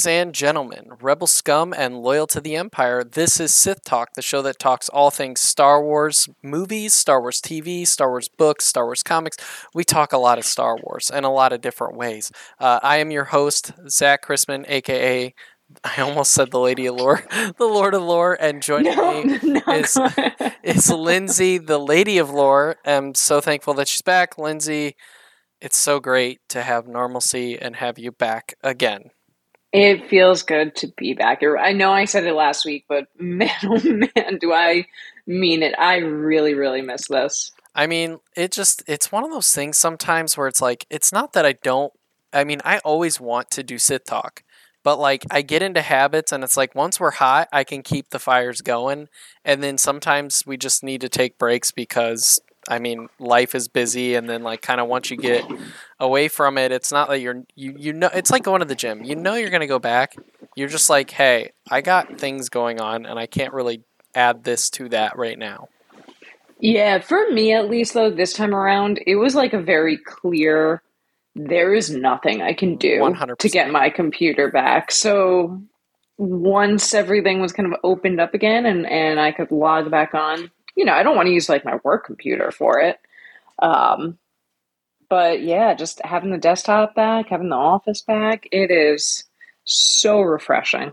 Ladies and gentlemen, rebel scum and loyal to the Empire, this is Sith Talk, the show that talks all things Star Wars movies, Star Wars TV, Star Wars books, Star Wars comics. We talk a lot of Star Wars in a lot of different ways. Uh, I am your host, Zach Chrisman, aka I almost said the Lady of Lore, the Lord of Lore, and joining No, me no. is is Lindsey, the Lady of Lore. I'm so thankful that she's back, Lindsey. It's so great to have normalcy and have you back again. It feels good to be back. I know I said it last week, but man, oh man, do I mean it. I really, really miss this. I mean, it just it's one of those things sometimes where it's like it's not that I don't I mean, I always want to do Sith Talk. But like I get into habits and it's like once we're hot, I can keep the fires going and then sometimes we just need to take breaks because I mean, life is busy and then like kind of once you get away from it, it's not that you're you you know it's like going to the gym. You know you're going to go back. You're just like, "Hey, I got things going on and I can't really add this to that right now." Yeah, for me at least, though, this time around, it was like a very clear there is nothing I can do 100%. to get my computer back. So once everything was kind of opened up again and, and I could log back on, you know, I don't want to use like my work computer for it. Um, but yeah, just having the desktop back, having the office back, it is so refreshing.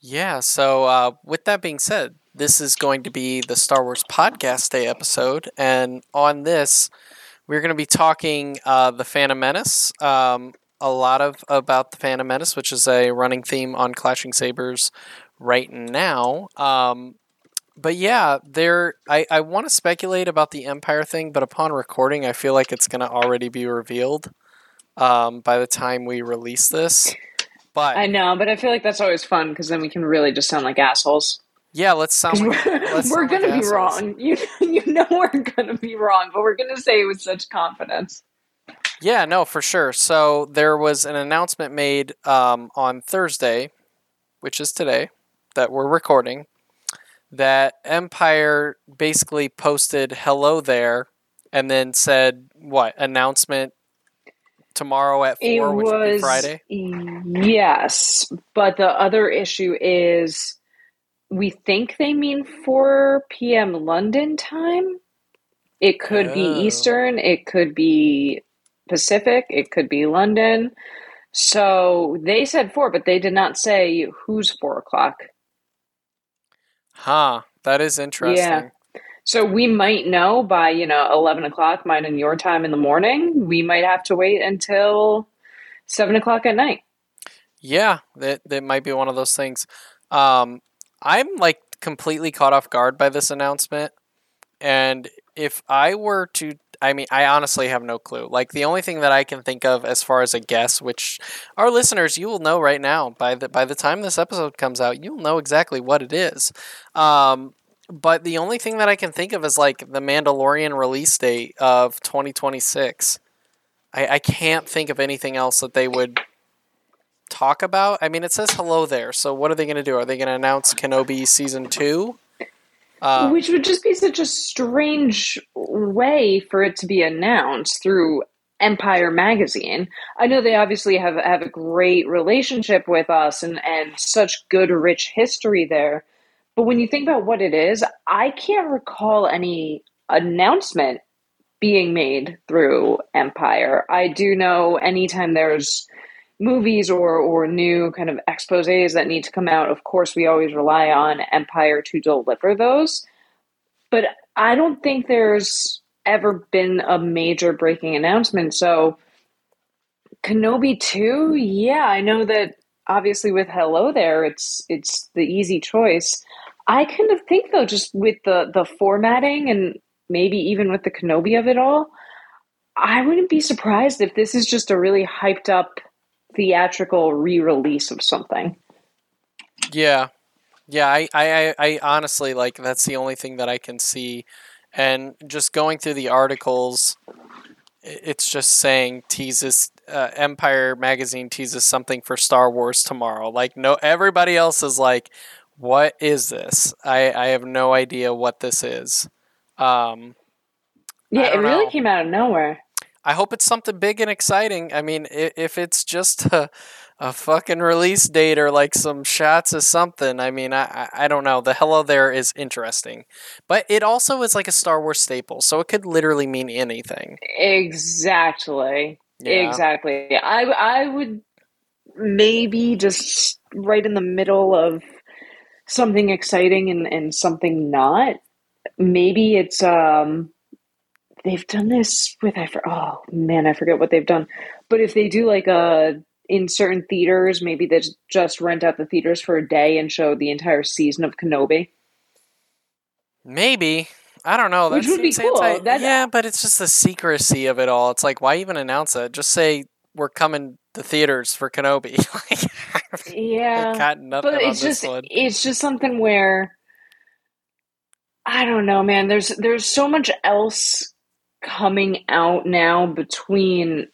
Yeah, so uh, with that being said, this is going to be the Star Wars Podcast Day episode, and on this, we're going to be talking uh, the Phantom Menace, um, a lot of about the Phantom Menace, which is a running theme on Clashing Sabers right now. Um, but yeah, there. I, I want to speculate about the Empire thing, but upon recording, I feel like it's going to already be revealed um, by the time we release this. But I know, but I feel like that's always fun because then we can really just sound like assholes. yeah, let's sound. like we're, let's we're sound gonna be assholes. wrong. You you know we're gonna be wrong, but we're gonna say it with such confidence. Yeah, no, for sure. So there was an announcement made um, on Thursday, which is today, that we're recording, that Empire basically posted "Hello there," and then said what announcement tomorrow at It four, which would be Friday. Yes, but the other issue is we think they mean 4 p.m. London time. It could Oh. be Eastern, it could be Pacific, it could be London. So they said 4, but they did not say who's 4 o'clock. Huh. That is interesting. Yeah. So we might know by, you know, 11 o'clock, mine and your time in the morning. We might have to wait until 7 o'clock at night. Yeah, that that might be one of those things. Um, I'm like completely caught off guard by this announcement, and if I were to, I mean, I honestly have no clue. Like the only thing that I can think of as far as a guess, which our listeners, you will know right now by the by the time this episode comes out, you'll know exactly what it is. Um, but the only thing that I can think of is like the Mandalorian release date of 2026. I, I can't think of anything else that they would talk about? I mean, it says hello there. So what are they going to do? Are they going to announce Kenobi season two? Uh, Which would just be such a strange way for it to be announced through Empire magazine. I know they obviously have have a great relationship with us and and such good rich history there. But when you think about what it is, I can't recall any announcement being made through Empire. I do know anytime there's movies or or new kind of exposés that need to come out, of course we always rely on Empire to deliver those. But I don't think there's ever been a major breaking announcement. So Kenobi 2, yeah, I know that obviously with Hello there it's it's the easy choice. I kind of think though just with the the formatting and maybe even with the Kenobi of it all, I wouldn't be surprised if this is just a really hyped up theatrical re-release of something. yeah, yeah. I, I, I, honestly like that's the only thing that I can see, and just going through the articles, it's just saying teases uh, Empire magazine teases something for Star Wars tomorrow. Like no, everybody else is like, what is this? I I have no idea what this is. Um, Yeah, it don't really know. came out of nowhere. I hope it's something big and exciting. I mean, if it's just a, a fucking release date or like some shots of something, I mean, I, I I don't know. The hello there is interesting, but it also is like a Star Wars staple, so it could literally mean anything. Exactly. Yeah. Exactly. I I would maybe just right in the middle of something exciting and, and something not. Maybe it's um they've done this with I for, oh man, I forget what they've done. But if they do like a in certain theaters, maybe they just- rent out the theaters for a day and show the entire season of Kenobi. Maybe. I don't know. That Which would be cool. anti- That- yeah, but it's just the secrecy of it all. It's like, why even announce it? Just say we're coming to theaters for Kenobi. Yeah. But it's just one. it's just something where I don't know, man. There's there's so much else coming out now between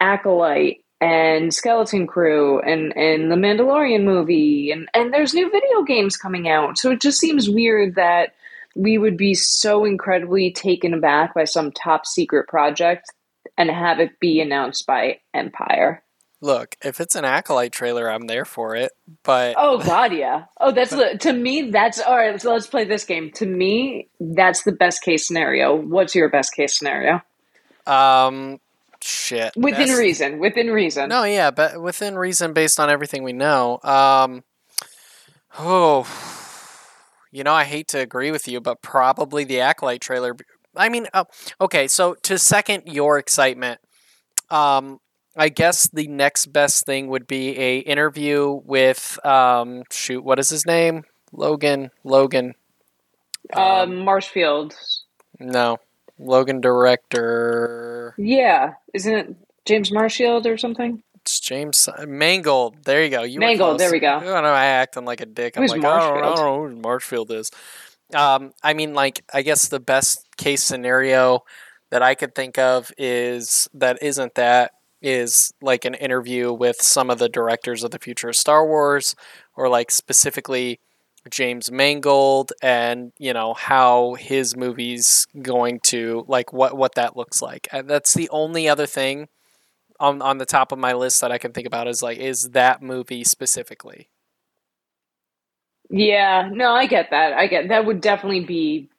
Acolyte and Skeleton Crew and and the Mandalorian movie and and there's new video games coming out. So it just seems weird that we would be so incredibly taken aback by some top secret project and have it be announced by Empire. Look, if it's an acolyte trailer, I'm there for it. But Oh God, yeah. Oh, that's the, to me. That's all right. So let's play this game. To me, that's the best case scenario. What's your best case scenario? um, shit. Within Best- reason. Within reason. No, yeah, but within reason, based on everything we know. Um, oh, you know, I hate to agree with you, but probably the acolyte trailer. I mean, uh, okay, so to second your excitement, um, I guess the next best thing would be a interview with um, shoot, what is his name? Logan. Logan. Um, Marshfield. No, Logan director. Yeah, isn't it James Marshfield or something? It's James Mangold. There you go. You Mangold, there we go. Who am I acting like a dick? I'm Who's like, I don't, I don't know who Marshfield is. Um, I mean, like, I guess the best case scenario that I could think of is that isn't that is like an interview with some of the directors of the future of Star Wars, or like specifically James Mangold, and you know how his movie's going to like what what that looks like. And that's the only other thing on on the top of my list that I can think about is like is that movie specifically. Yeah, no, I get that. I get that would definitely be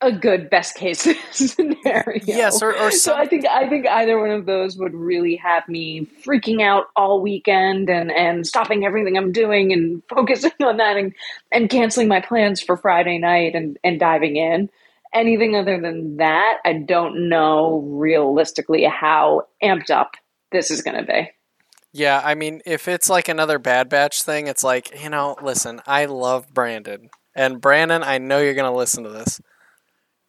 a good best case scenario. Yes, or, or so I think I think either one of those would really have me freaking out all weekend and and stopping everything I'm doing and focusing on that and, and canceling my plans for Friday night and and diving in. Anything other than that, I don't know realistically how amped up this is going to be. yeah, I mean, if it's like another Bad Batch thing, it's like you know, listen, I love Brandon, and Brandon, I know you're gonna listen to this.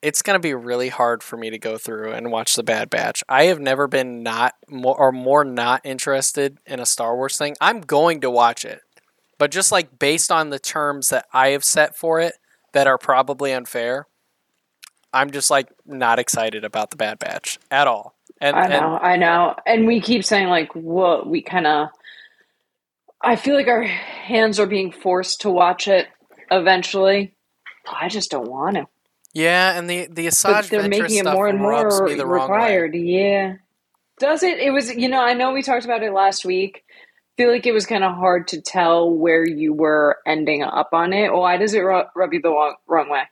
It's gonna be really hard for me to go through and watch the Bad Batch. I have never been not more or more not interested in a Star Wars thing. I'm going to watch it, but just like based on the terms that I have set for it, that are probably unfair. I'm just like not excited about the Bad Batch at all. And, I and know, I know. And we keep saying like what we kind of I feel like our hands are being forced to watch it eventually. I just don't want to. Yeah, and the the But Asajj they're making it more and more me the wrong way. required. Yeah. Does it? It was, you know, I know we talked about it last week. feel like it was kind of hard to tell where you were ending up on it. Why does it ru- rub you the wrong, wrong way?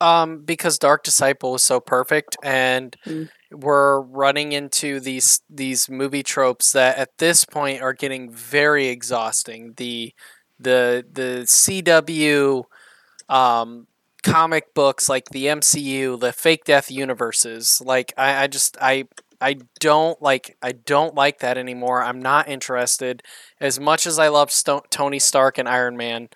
Um, because Dark Disciple was so perfect, and Mm. we're running into these these movie tropes that at this point are getting very exhausting. The the the CW um, comic books like the MCU, the fake death universes. Like I, I just I I don't like I don't like that anymore. I'm not interested. As much as I love Tony Stark and Iron Man,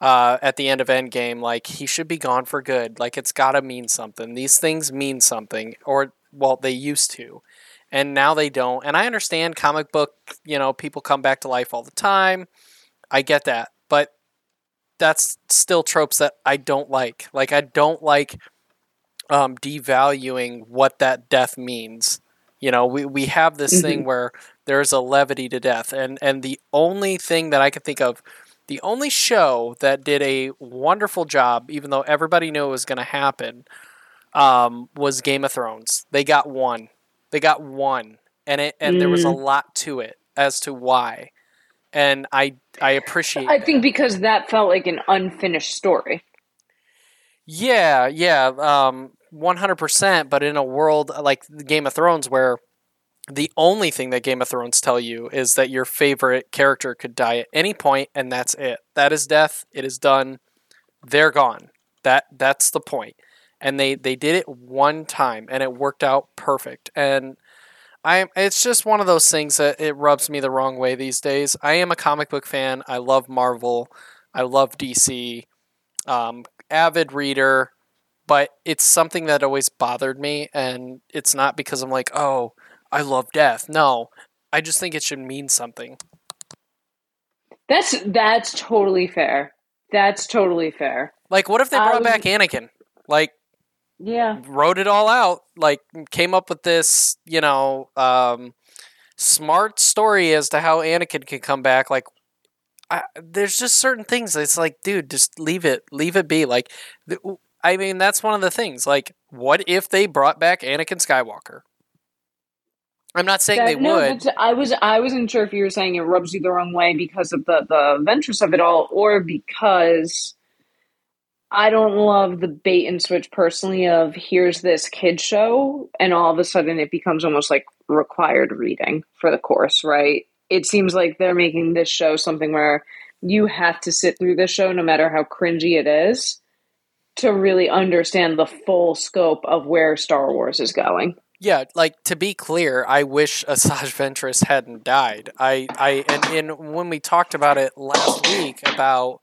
uh, at the end of Endgame, like he should be gone for good. Like it's got to mean something. These things mean something, or well, they used to, and now they don't. And I understand comic book, you know, people come back to life all the time. I get that, but that's still tropes that I don't like. Like I don't like um, devaluing what that death means. You know, we, we have this thing where there's a levity to death, and and the only thing that I can think of The only show that did a wonderful job, even though everybody knew it was going to happen, um, was Game of Thrones. They got one. They got one, and it and there was a Mm. lot to it as to why, and I I appreciate. I that. think because that felt like an unfinished story. Yeah, yeah, um, one hundred percent. But in a world like Game of Thrones, where the only thing that Game of Thrones tell you is that your favorite character could die at any point, and that's it. That is death. It is done. They're gone. That that's the point. And they they did it one time, and it worked out perfect. And I it's just one of those things that it rubs me the wrong way these days. I am a comic book fan. I love Marvel. I love DC. Um, avid reader, but it's something that always bothered me, and it's not because I'm like, oh, I love death. No, I just think it should mean something. That's that's totally fair. That's totally fair. Like, what if they brought was- back Anakin? Like, Yeah. wrote it all out, like, came up with this, you know, um, smart story as to how Anakin can come back. Like, I, there's just certain things. It's like, dude, just leave it, leave it be. Like, th- I mean, that's one of the things. Like, what if they brought back Anakin Skywalker? I'm not saying That- they no, would. I was I wasn't sure if you were saying it rubs you the wrong way because of the the Ventress of it all, or because I don't love the bait and switch personally. Of here's this kid show, and all of a sudden it becomes almost like required reading for the course, right? It seems like they're making this show something where you have to sit through this show, no matter how cringy it is, to really understand the full scope of where Star Wars is going. Yeah, like to be clear, I wish Asajj Ventress hadn't died. I, I, and, and when we talked about it last week about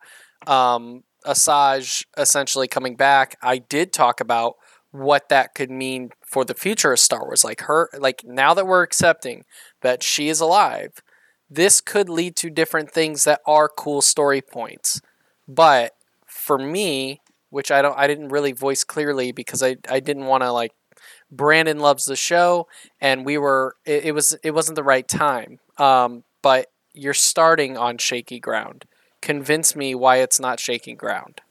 um, Asajj essentially coming back, I did talk about what that could mean for the future of Star Wars. Like her, like now that we're accepting that she is alive, this could lead to different things that are cool story points. But for me, which I don't, I didn't really voice clearly because I, I didn't want to like Brandon loves the show, and we were it, it was it wasn't the right time. Um, but you're starting on shaky ground. Convince me why it's not shaking ground.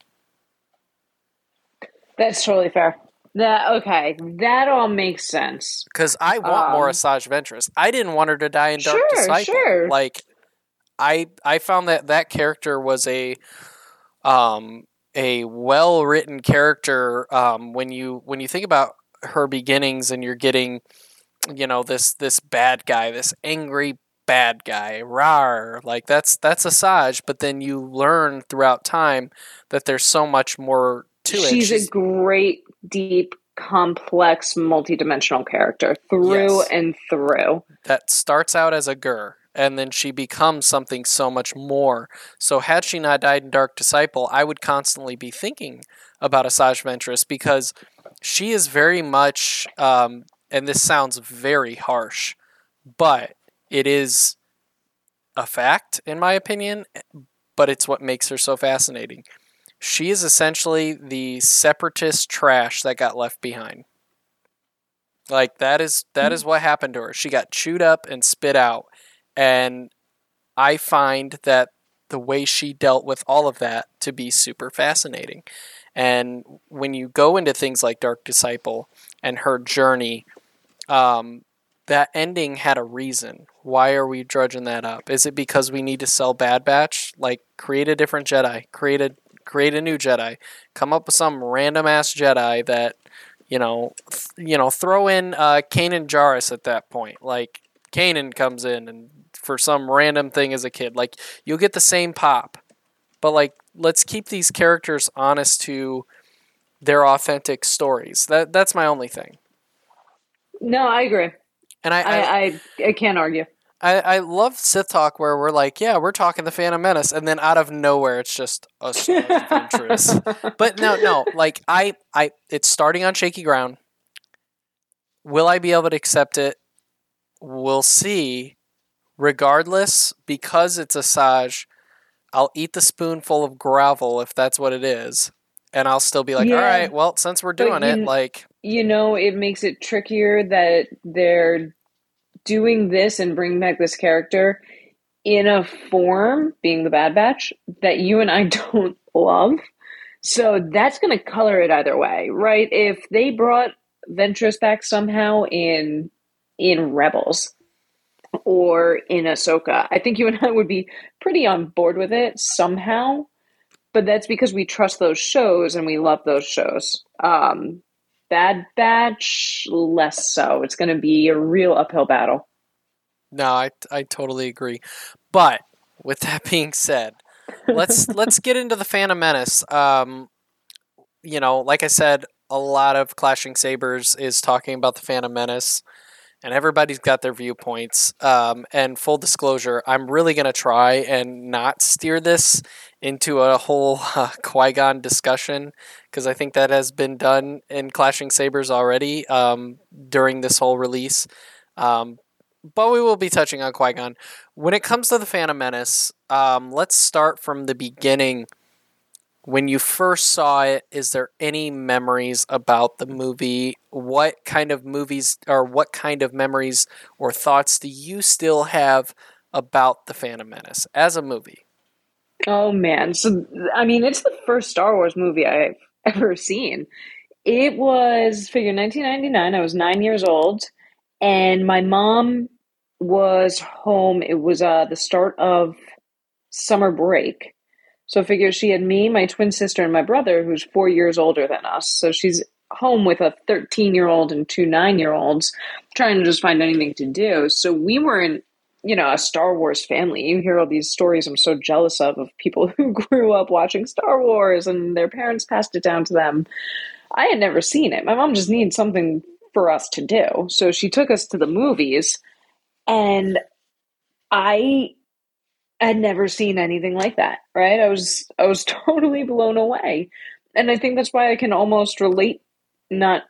That's totally fair. That okay. That all makes sense. Because I want more Um, Asajj Ventress. I didn't want her to die in Dark Sure, Disciple. sure. Like, I I found that that character was a um a well written character. Um, when you when you think about her beginnings and you're getting, you know, this this bad guy, this angry bad guy, rar, like that's that's Asajj. But then you learn throughout time that there's so much more to it. She's, a great, deep, complex, multidimensional character through Yes. and through. that starts out as a gur and then she becomes something so much more. So had she not died in Dark Disciple, I would constantly be thinking about Asajj Ventress because she is very much um, and this sounds very harsh, but it is a fact in my opinion, but it's what makes her so fascinating. She is essentially the separatist trash that got left behind. Like that is that is what happened to her. She got chewed up and spit out. And I find that the way she dealt with all of that to be super fascinating. And when you go into things like Dark Disciple and her journey, um, that ending had a reason. Why are we drudging that up? Is it because we need to sell Bad Batch? Like create a different Jedi, create a create a new Jedi, come up with some random ass Jedi that you know, th- you know, throw in uh, Kanan Jarrus at that point. Like Kanan comes in and for some random thing as a kid, like you'll get the same pop. But like, let's keep these characters honest to their authentic stories. That that's my only thing. No, I agree. And I, I, I, I, I can't argue. I, I love Sith talk where we're like, yeah, we're talking the Phantom Menace, and then out of nowhere, it's just a Star Adventures. but no, no, like I, I, it's starting on shaky ground. Will I be able to accept it? We'll see. Regardless, because it's a Asajj, I'll eat the spoonful of gravel if that's what it is, and I'll still be like, Yeah. all right, well, since we're doing it, like, you know, it makes it trickier that they're doing this and bringing back this character in a form, being the Bad Batch, that you and I don't love. So that's going to color it either way, right? If they brought Ventress back somehow in in Rebels or in Ahsoka, I think you and I would be pretty on board with it somehow. But that's because we trust those shows and we love those shows. Um, Bad Batch, less so. It's going to be a real uphill battle. No, I I totally agree. But with that being said, let's let's get into the Phantom Menace. Um, you know, like I said, a lot of Clashing Sabers is talking about the Phantom Menace, and everybody's got their viewpoints. Um, and full disclosure, I'm really gonna try and not steer this into a whole uh, Qui Gon discussion because I think that has been done in Clashing Sabers already um, during this whole release. Um, but we will be touching on Qui Gon. When it comes to the Phantom Menace, um, let's start from the beginning. When you first saw it, is there any memories about the movie? What kind of movies or what kind of memories or thoughts do you still have about the Phantom Menace as a movie? Oh man, so I mean, it's the first Star Wars movie I've ever seen. It was figure 1999. I was nine years old, and my mom was home. It was uh, the start of summer break. So figure she had me, my twin sister, and my brother, who's four years older than us. So she's home with a 13 year old and two nine year olds trying to just find anything to do. So we were in, you know, a Star Wars family. You hear all these stories I'm so jealous of, of people who grew up watching Star Wars and their parents passed it down to them. I had never seen it. My mom just needed something for us to do. So she took us to the movies and I had never seen anything like that, right? I was I was totally blown away. And I think that's why I can almost relate not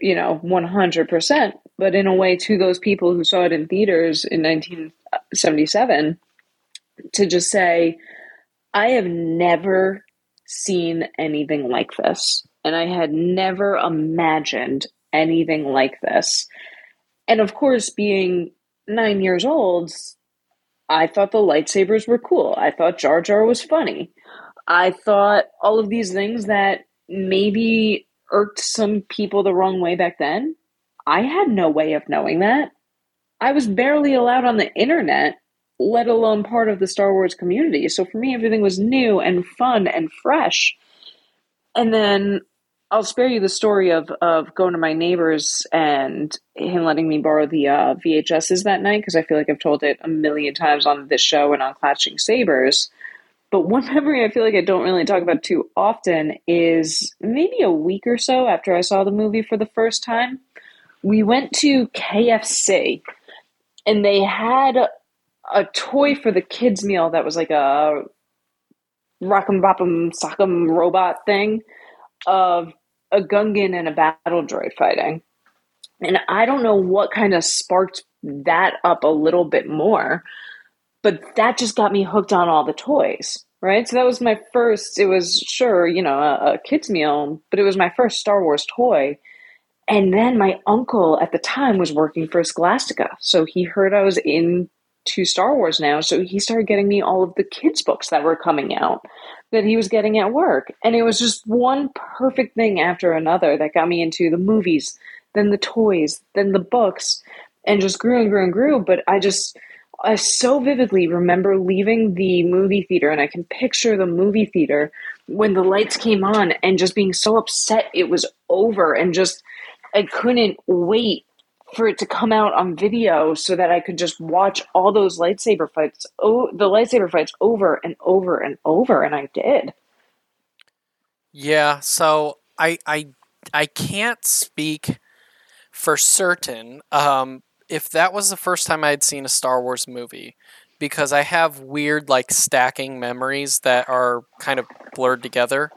you know 100% but in a way to those people who saw it in theaters in 1977 to just say I have never seen anything like this and I had never imagined anything like this. And of course being nine years old, I thought the lightsabers were cool. I thought Jar Jar was funny. I thought all of these things that maybe irked some people the wrong way back then. I had no way of knowing that. I was barely allowed on the internet, let alone part of the Star Wars community. So for me, everything was new and fun and fresh. And then I'll spare you the story of of going to my neighbors and him letting me borrow the uh, VHSs that night because I feel like I've told it a million times on this show and on Clashing Sabers. But one memory I feel like I don't really talk about too often is maybe a week or so after I saw the movie for the first time. We went to KFC and they had a toy for the kids' meal that was like a rock'em bopp'em sock'em robot thing of a Gungan and a battle droid fighting. And I don't know what kind of sparked that up a little bit more, but that just got me hooked on all the toys, right? So that was my first, it was sure, you know, a, a kid's meal, but it was my first Star Wars toy. And then my uncle at the time was working for Scholastica. So he heard I was in to Star Wars now. So he started getting me all of the kids' books that were coming out that he was getting at work. And it was just one perfect thing after another that got me into the movies, then the toys, then the books, and just grew and grew and grew. But I just, I so vividly remember leaving the movie theater, and I can picture the movie theater when the lights came on and just being so upset it was over and just, I couldn't wait for it to come out on video so that I could just watch all those lightsaber fights, oh, the lightsaber fights over and over and over, and I did. Yeah, so I I I can't speak for certain um, if that was the first time I had seen a Star Wars movie because I have weird like stacking memories that are kind of blurred together.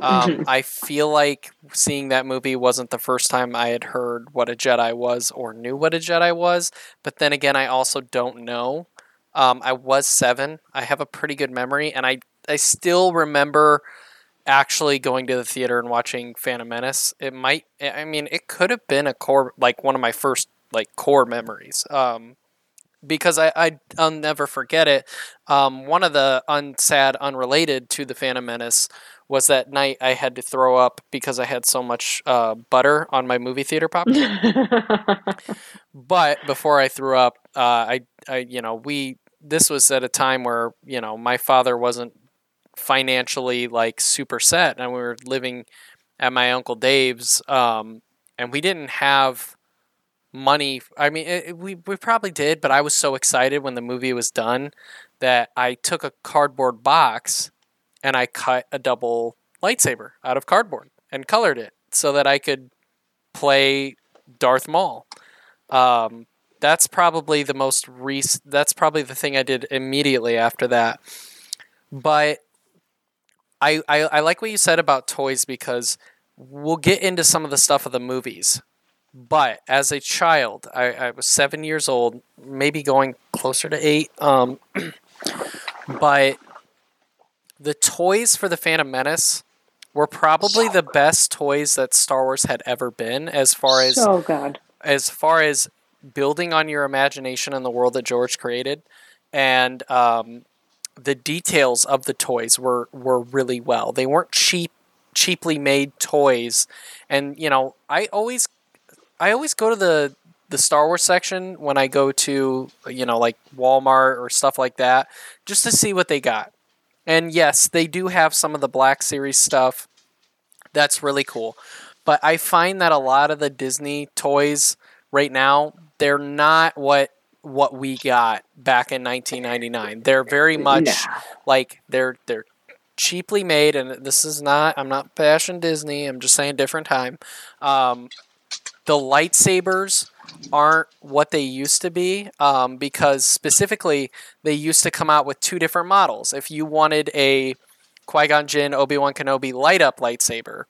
Um, mm-hmm. I feel like seeing that movie wasn't the first time I had heard what a Jedi was or knew what a Jedi was. But then again, I also don't know. Um, I was seven. I have a pretty good memory, and I I still remember actually going to the theater and watching Phantom Menace. It might. I mean, it could have been a core like one of my first like core memories. Um, because I, I I'll never forget it. Um, one of the unsad unrelated to the Phantom Menace was that night I had to throw up because I had so much uh, butter on my movie theater popcorn. but before I threw up, uh, I I you know we this was at a time where you know my father wasn't financially like super set, and we were living at my uncle Dave's, um, and we didn't have money. I mean, it, we we probably did, but I was so excited when the movie was done that I took a cardboard box and I cut a double lightsaber out of cardboard and colored it so that I could play Darth Maul. Um, that's probably the most rec- That's probably the thing I did immediately after that. But I, I I like what you said about toys because we'll get into some of the stuff of the movies. But as a child, I, I was seven years old, maybe going closer to eight. Um, but the toys for the Phantom Menace were probably the best toys that Star Wars had ever been as far as so good. as far as building on your imagination and the world that George created and um, the details of the toys were were really well. They weren't cheap cheaply made toys and you know, I always I always go to the the Star Wars section when I go to you know like Walmart or stuff like that just to see what they got. And yes, they do have some of the Black Series stuff. That's really cool. But I find that a lot of the Disney toys right now, they're not what what we got back in 1999. They're very much Nah. like they're they're cheaply made and this is not I'm not bashing Disney. I'm just saying different time. Um, the lightsabers aren't what they used to be um, because specifically they used to come out with two different models. If you wanted a Qui Gon Jinn, Obi Wan Kenobi light up lightsaber,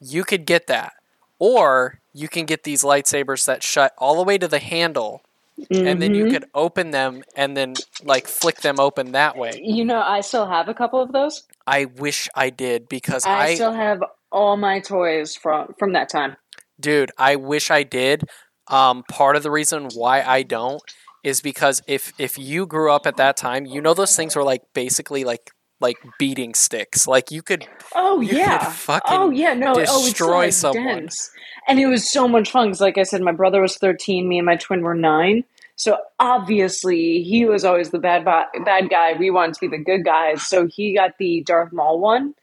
you could get that. Or you can get these lightsabers that shut all the way to the handle, and then you Mhm. could open them and then like flick them open that way. You know, I still have a couple of those. I wish I did because I, I, still have all my toys from from that time. dude, I wish I did. Um, part of the reason why I don't is because if if you grew up at that time, you know those things were like basically like like beating sticks. Like you could Oh You could yeah. fucking oh yeah. No. oh, so destroy like, someone. dense. And it was so much fun because, like I said, my brother was thirteen. Me and my twin were nine. So obviously he was always the bad bad guy. We wanted to be the good guys. So he got the Darth Maul one,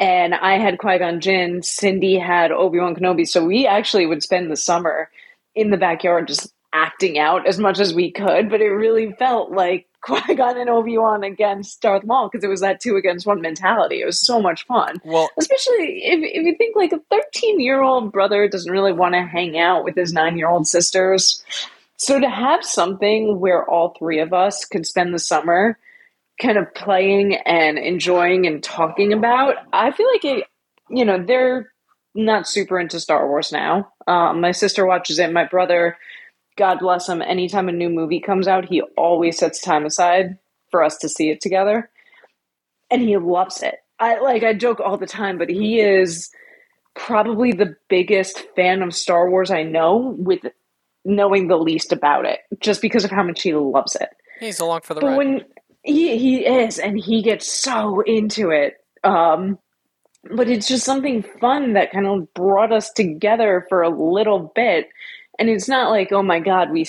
and I had Qui Gon Jinn. Cindy had Obi Wan Kenobi. So we actually would spend the summer in the backyard just acting out as much as we could. But it really felt like Qui Gon and Obi Wan against Darth Maul because it was that two against one mentality. It was so much fun well especially if, if you think like a 13 year old brother doesn't really want to hang out with his nine year old sisters so to have something where all three of us could spend the summer kind of playing and enjoying and talking about i feel like it you know they're not super into star wars now um, my sister watches it my brother god bless him anytime a new movie comes out he always sets time aside for us to see it together and he loves it. I like I joke all the time, but he is probably the biggest fan of Star Wars I know with knowing the least about it just because of how much he loves it. he's along for the But ride. when he he is and he gets so into it um but it's just something fun that kind of brought us together for a little bit. And it's not like oh my god we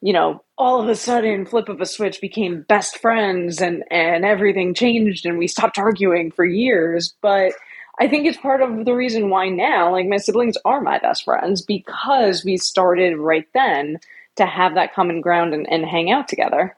you know all of a sudden flip of a switch became best friends and and everything changed and we stopped arguing for years. But i think it's part of the reason why now like my siblings are my best friends because we started right then to have that common ground and, and hang out together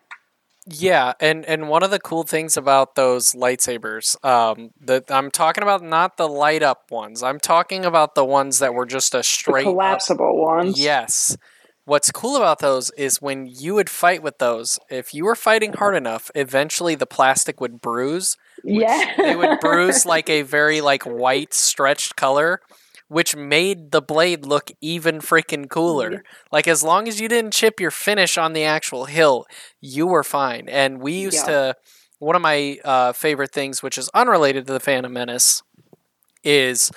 Yeah, and and one of the cool things about those lightsabers, um, that I'm talking about not the light up ones. I'm talking about the ones that were just a the straight up- collapsible ones Yes. What's cool about those is when you would fight with those, if you were fighting hard enough, eventually the plastic would bruise. yeah They would bruise like a very like white stretched color, which made the blade look even freaking cooler. Like as long as you didn't chip your finish on the actual hill, you were fine. And we used Yeah. to one of my uh, favorite things, which is unrelated to the Phantom Menace, is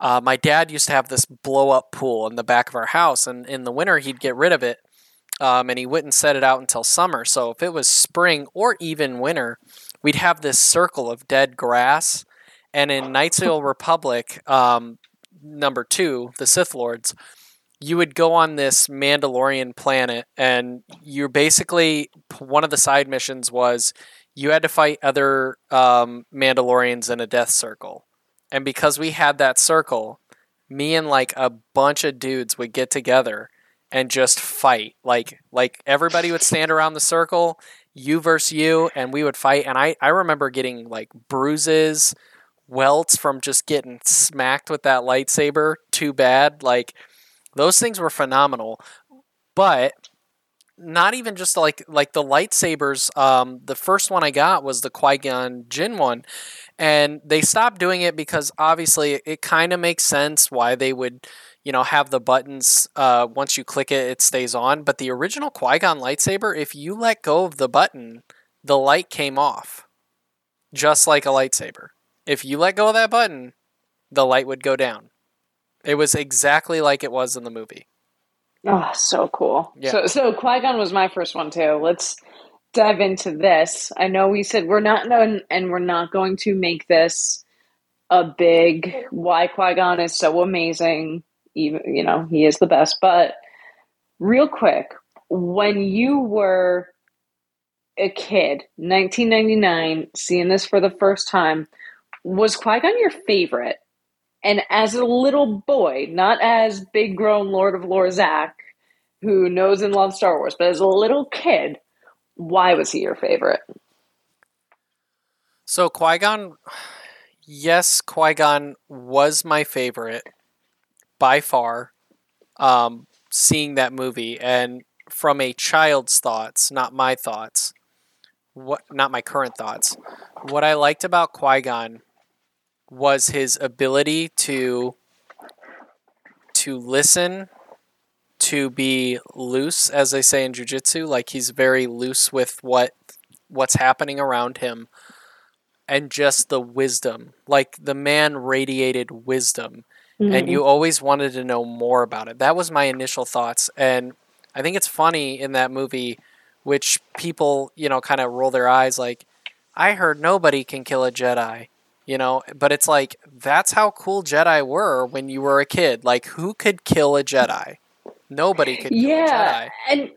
uh, my dad used to have this blow up pool in the back of our house, and in the winter he'd get rid of it um, and he wouldn't set it out until summer. So if it was spring or even winter, we'd have this circle of dead grass. And in Knights of the Republic, um, number two, the Sith Lords, you would go on this Mandalorian planet, and you're basically one of the side missions was you had to fight other um, Mandalorians in a death circle. And because we had that circle, me and like a bunch of dudes would get together and just fight. Like like everybody would stand around the circle, you versus you, and we would fight. And I, I remember getting like bruises, welts from just getting smacked with that lightsaber too bad. Like those things were phenomenal. But not even just like like the lightsabers. Um, the first one I got was the Qui Gon Jinn one, and they stopped doing it because obviously it, it kind of makes sense why they would, you know, have the buttons. Uh, once you click it, it stays on. But the original Qui Gon lightsaber, if you let go of the button, the light came off, just like a lightsaber. If you let go of that button, the light would go down. It was exactly like it was in the movie. Oh, so cool. Yeah. So, so Qui Gon was my first one too. Let's dive into this. I know we said we're not done, and we're not going to make this a big why Qui Gon is so amazing. Even you know he is the best. But real quick, when you were a kid, 1999, seeing this for the first time, was Qui Gon your favorite? And as a little boy, not as big grown Lord of Lore Zach, who knows and loves Star Wars, but as a little kid, why was he your favorite? So Qui Gon, yes, Qui Gon was my favorite by far. Um, seeing that movie and from a child's thoughts, not my thoughts, what not my current thoughts. What I liked about Qui Gon was his ability to to listen, to be loose, as they say in jujitsu. Like he's very loose with what what's happening around him and just the wisdom. Like the man radiated wisdom, Mm-hmm. and you always wanted to know more about it. That was my initial thoughts, and I think it's funny in that movie, which people you know kind of roll their eyes like, I heard nobody can kill a Jedi. You know, but it's like that's how cool Jedi were when you were a kid. Like, who could kill a Jedi? Nobody could kill a yeah, Jedi. and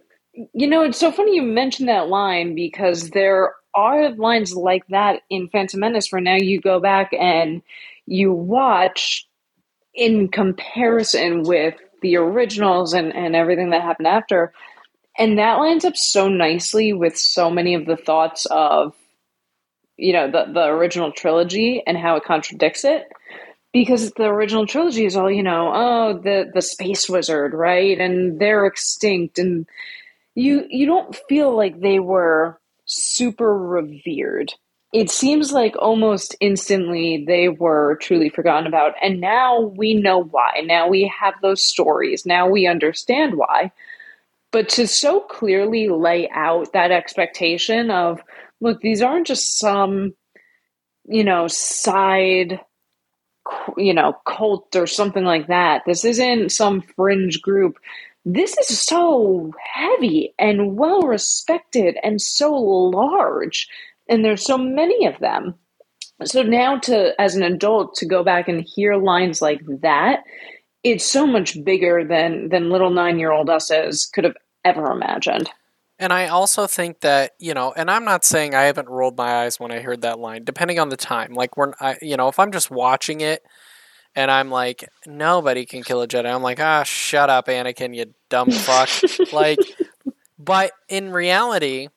you know it's so funny you mentioned that line because there are lines like that in Phantom Menace where now you go back and you watch in comparison with the originals and, and everything that happened after. And that lines up so nicely with so many of the thoughts of, you know, the, the original trilogy and how it contradicts it. Because the original trilogy is all, you know, oh, the, the space wizard, right? And they're extinct. And you you don't feel like they were super revered. It seems like almost instantly they were truly forgotten about. And now we know why. Now we have those stories. Now we understand why. But to so clearly lay out that expectation of, look, these aren't just some, you know, side, you know, cult or something like that. This isn't some fringe group. This is so heavy and well respected and so large and there's so many of them so now to as an adult to go back and hear lines like that it's so much bigger than than little nine year old us as could have ever imagined And I also think that you know, and I'm not saying I haven't rolled my eyes when I heard that line, depending on the time. Like when I, you know, if I'm just watching it and I'm like, nobody can kill a Jedi, I'm like, ah, shut up, Anakin, you dumb fuck. like, but in reality,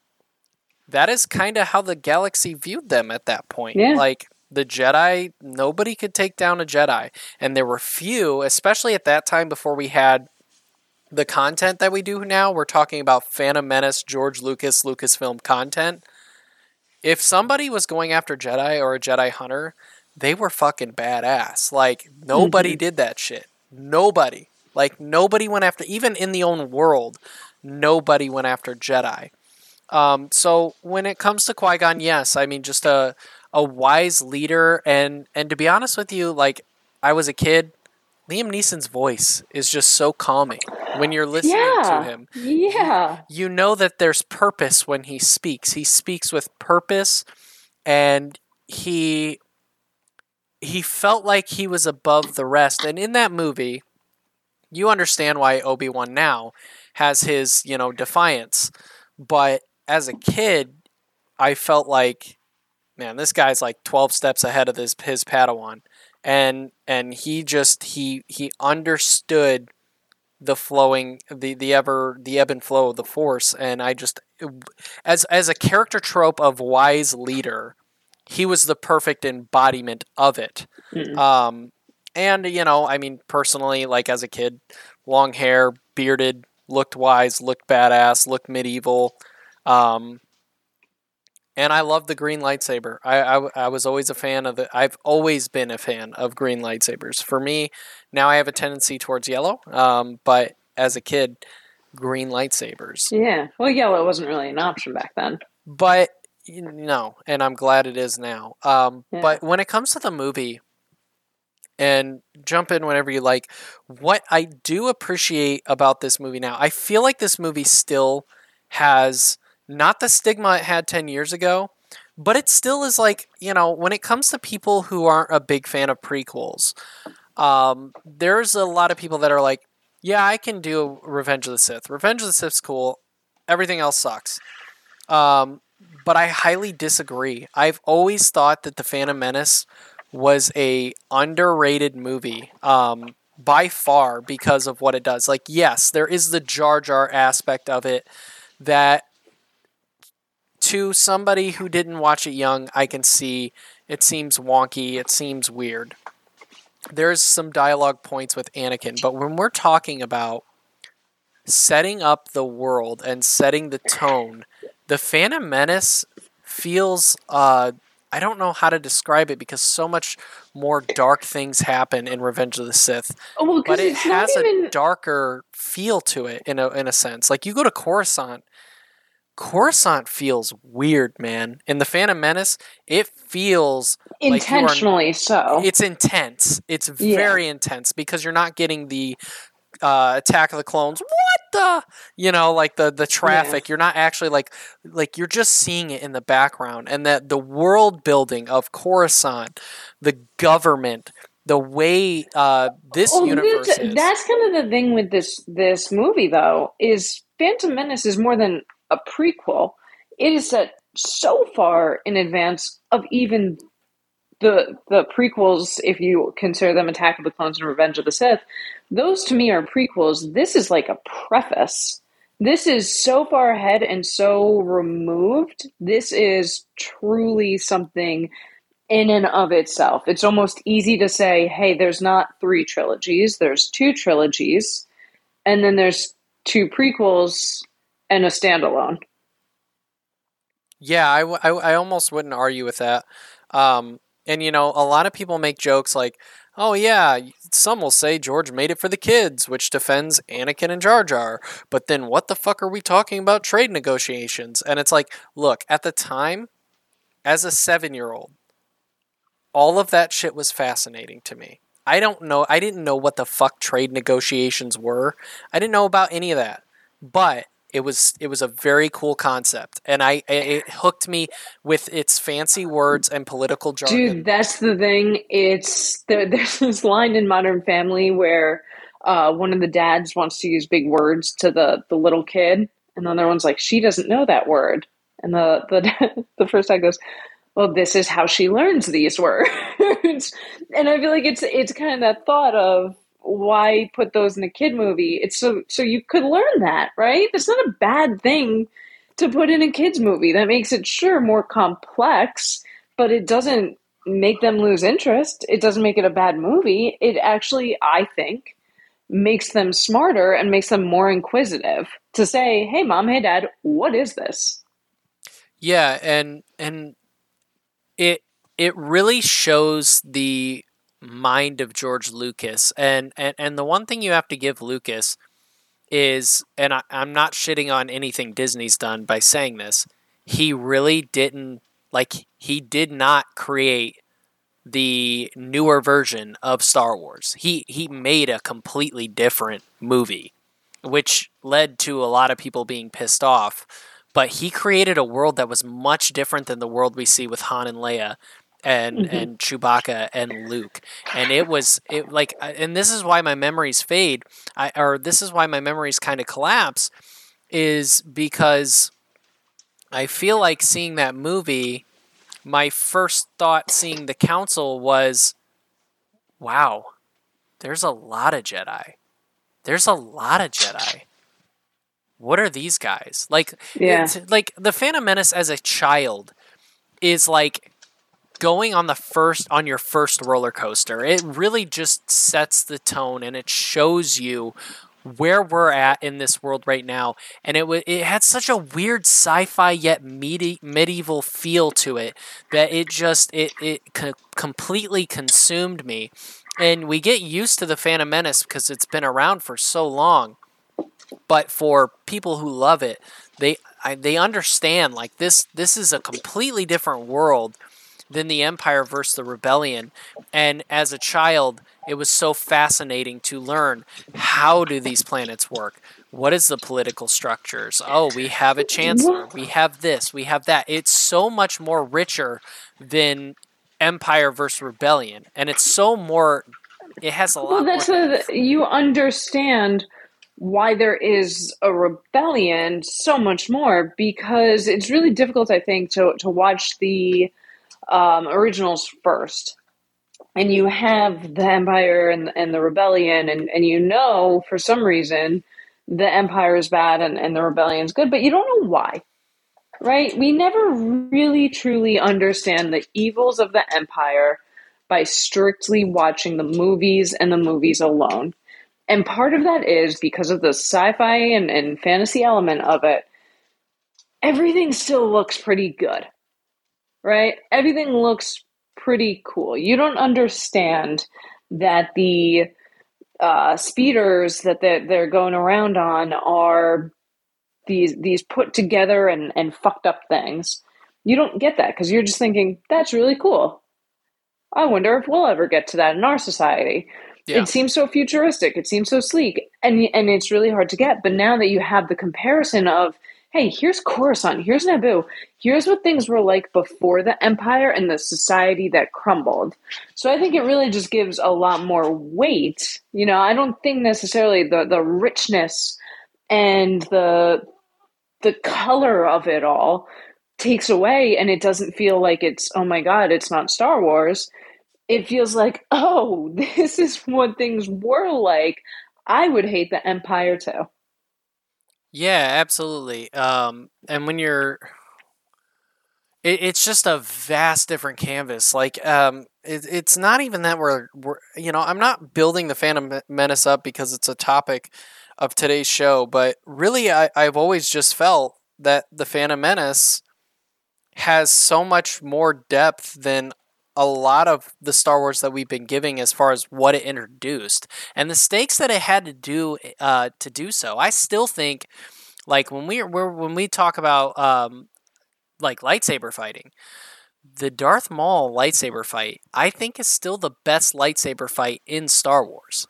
that is kind of how the galaxy viewed them at that point. Yeah. Like the Jedi, nobody could take down a Jedi, and there were few, especially at that time before we had the content that we do now. We're talking about Phantom Menace, George Lucas, Lucasfilm content. If somebody was going after Jedi or a Jedi hunter, they were fucking badass. Like nobody did that shit. Nobody. Like nobody went after even in the own world, nobody went after Jedi. Um, so when it comes to Qui Gon, yes, I mean just a a wise leader, and and to be honest with you, like I was a kid Liam Neeson's voice is just so calming when you're listening Yeah. to him. Yeah. You know that there's purpose when he speaks. He speaks with purpose and he he felt like he was above the rest. And in that movie, you understand why Obi-Wan now has his, you know, defiance. But as a kid, I felt like man, this guy's like 12 steps ahead of his his Padawan. And and he just he he understood the flowing the the ever the ebb and flow of the force and I just as as a character trope of wise leader, he was the perfect embodiment of it. Mm. Um and you know, I mean personally like as a kid, long hair, bearded, looked wise, looked badass, looked medieval. Um and I love the green lightsaber. I, I, I was always a fan of the. I've always been a fan of green lightsabers. For me, now I have a tendency towards yellow, um, but as a kid, green lightsabers. Yeah. Well, yellow wasn't really an option back then. But you know, and I'm glad it is now. Um, Yeah. But when it comes to the movie, and jump in whenever you like, what I do appreciate about this movie now, I feel like this movie still has not the stigma it had 10 years ago, but it still is like, you know, when it comes to people who aren't a big fan of prequels, um, there's a lot of people that are like, yeah, I can do Revenge of the Sith. Revenge of the Sith's cool. Everything else sucks. Um, but I highly disagree. I've always thought that The Phantom Menace was a underrated movie um, by far because of what it does. Like, yes, there is the Jar Jar aspect of it that to somebody who didn't watch it young, I can see it seems wonky, it seems weird. There's some dialogue points with Anakin, but when we're talking about setting up the world and setting the tone, the Phantom Menace feels uh I don't know how to describe it because so much more dark things happen in Revenge of the Sith Oh, well, but it has a even. darker feel to it in a in a sense. Like you go to Coruscant, Coruscant feels weird, man. In the Phantom Menace, it feels like are- intentionally so. it's intense. It's Yeah. very intense because you're not getting the uh, Attack of the Clones. What the? You know, like the the traffic. You're not actually like like you're just seeing it in the background, and that the world building of Coruscant, the government, the way uh, this Well, universe that's kind of the thing with this this movie, though, is Phantom Menace is more than a prequel. It is set so far in advance of even the the prequels, if you consider them Attack of the Clones and Revenge of the Sith. Those to me are prequels. This is like a preface. This is so far ahead and so removed. This is truly something in and of itself. It's almost easy to say, hey, there's not three trilogies, there's two trilogies, and then there's two prequels and a standalone. Yeah, I, w- I, I almost wouldn't argue with that. Um, and, you know, a lot of people make jokes like, oh, yeah, some will say George made it for the kids, which defends Anakin and Jar Jar. But then what the fuck are we talking about trade negotiations? And it's like, look, at the time, as a seven year old, all of that shit was fascinating to me. I don't know. I didn't know what the fuck trade negotiations were. I didn't know about any of that. But it was it was a very cool concept, and I it hooked me with its fancy words and political jargon. Dude, that's the thing. It's there, there's this line in Modern Family where uh, one of the dads wants to use big words to the the little kid, and the other one's like, "She doesn't know that word," and the the the first dad goes, "Well, this is how she learns these words," and I feel like it's it's kind of that thought of why put those in a kid movie? It's so so you could learn that, right? That's not a bad thing to put in a kids movie. That makes it sure more complex, but it doesn't make them lose interest. It doesn't make it a bad movie. It actually, I think, makes them smarter and makes them more inquisitive to say, "Hey mom, hey dad, what is this?" Yeah, and and it it really shows the mind of George Lucas. And and, and the one thing you have to give Lucas is and I, I'm not shitting on anything Disney's done by saying this, he really didn't like he did not create the newer version of Star Wars. He he made a completely different movie, which led to a lot of people being pissed off. But he created a world that was much different than the world we see with Han and Leia and Mhm. and Chewbacca and Luke. And it was it like and this is why my memories fade. I or this is why my memories kind of collapse is because I feel like seeing that movie my first thought seeing the council was wow. There's a lot of Jedi. There's a lot of Jedi. What are these guys? Like Yeah. like the Phantom Menace as a child is like going on the first on your first roller coaster. It really just sets the tone and it shows you where we're at in this world right now and it wa it had such a weird sci-fi yet medi- medieval feel to it that it just it it co- completely consumed me and we get used to the Phantom Menace because it's been around for so long but for people who love it they I, they understand like this this is a completely different world than the empire versus the rebellion. And as a child it was so fascinating to learn how do these planets work? What is the political structures? Oh we have a chancellor. We have this. We have that. It's so much more richer than empire versus rebellion. And it's so more it has a lot Well, that's more the, you understand why there is a rebellion so much more because it's really difficult, I think, to to watch the um, originals first, and you have the Empire and and the rebellion, and and you know for some reason the Empire is bad and and the rebellion is good, but you don't know why. Right? We never really truly understand the evils of the Empire by strictly watching the movies and the movies alone. And part of that is because of the sci fi and, and fantasy element of it, everything still looks pretty good, right? Everything looks pretty cool. You don't understand that the uh, speeders that they're, they're going around on are these these put together and, and fucked up things. You don't get that because you're just thinking, that's really cool. I wonder if we'll ever get to that in our society. Yeah. It seems so futuristic. It seems so sleek, and and it's really hard to get. But now that you have the comparison of, hey, here's Coruscant, here's Naboo, here's what things were like before the Empire and the society that crumbled. So I think it really just gives a lot more weight. You know, I don't think necessarily the the richness and the the color of it all takes away and it doesn't feel like it's oh my god it's not star wars it feels like oh this is what things were like i would hate the empire too Yeah, absolutely. Um, and when you're, it, it's just a vast different canvas. Like, um, it, it's not even that we're, we're, you know, I'm not building the Phantom Menace up because it's a topic of today's show, but really, I, I've always just felt that the Phantom Menace has so much more depth than a lot of the Star Wars that we've been giving as far as what it introduced and the stakes that it had to do uh, to do so. I still think, like when we we're, when we talk about um, like lightsaber fighting, the Darth Maul lightsaber fight, I think is still the best lightsaber fight in Star Wars.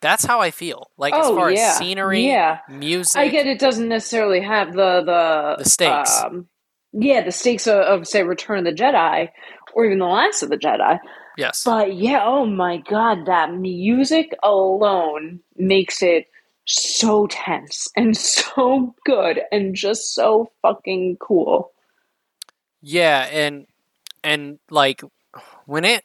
That's how I feel. Like as Oh, far yeah. as scenery, Yeah. music, i get it doesn't necessarily have the the The stakes. um, yeah the stakes of, of say return of the jedi or even the last of the jedi yes, But yeah, oh my god, that music alone makes it so tense and so good and just so fucking cool. Yeah, and and like when it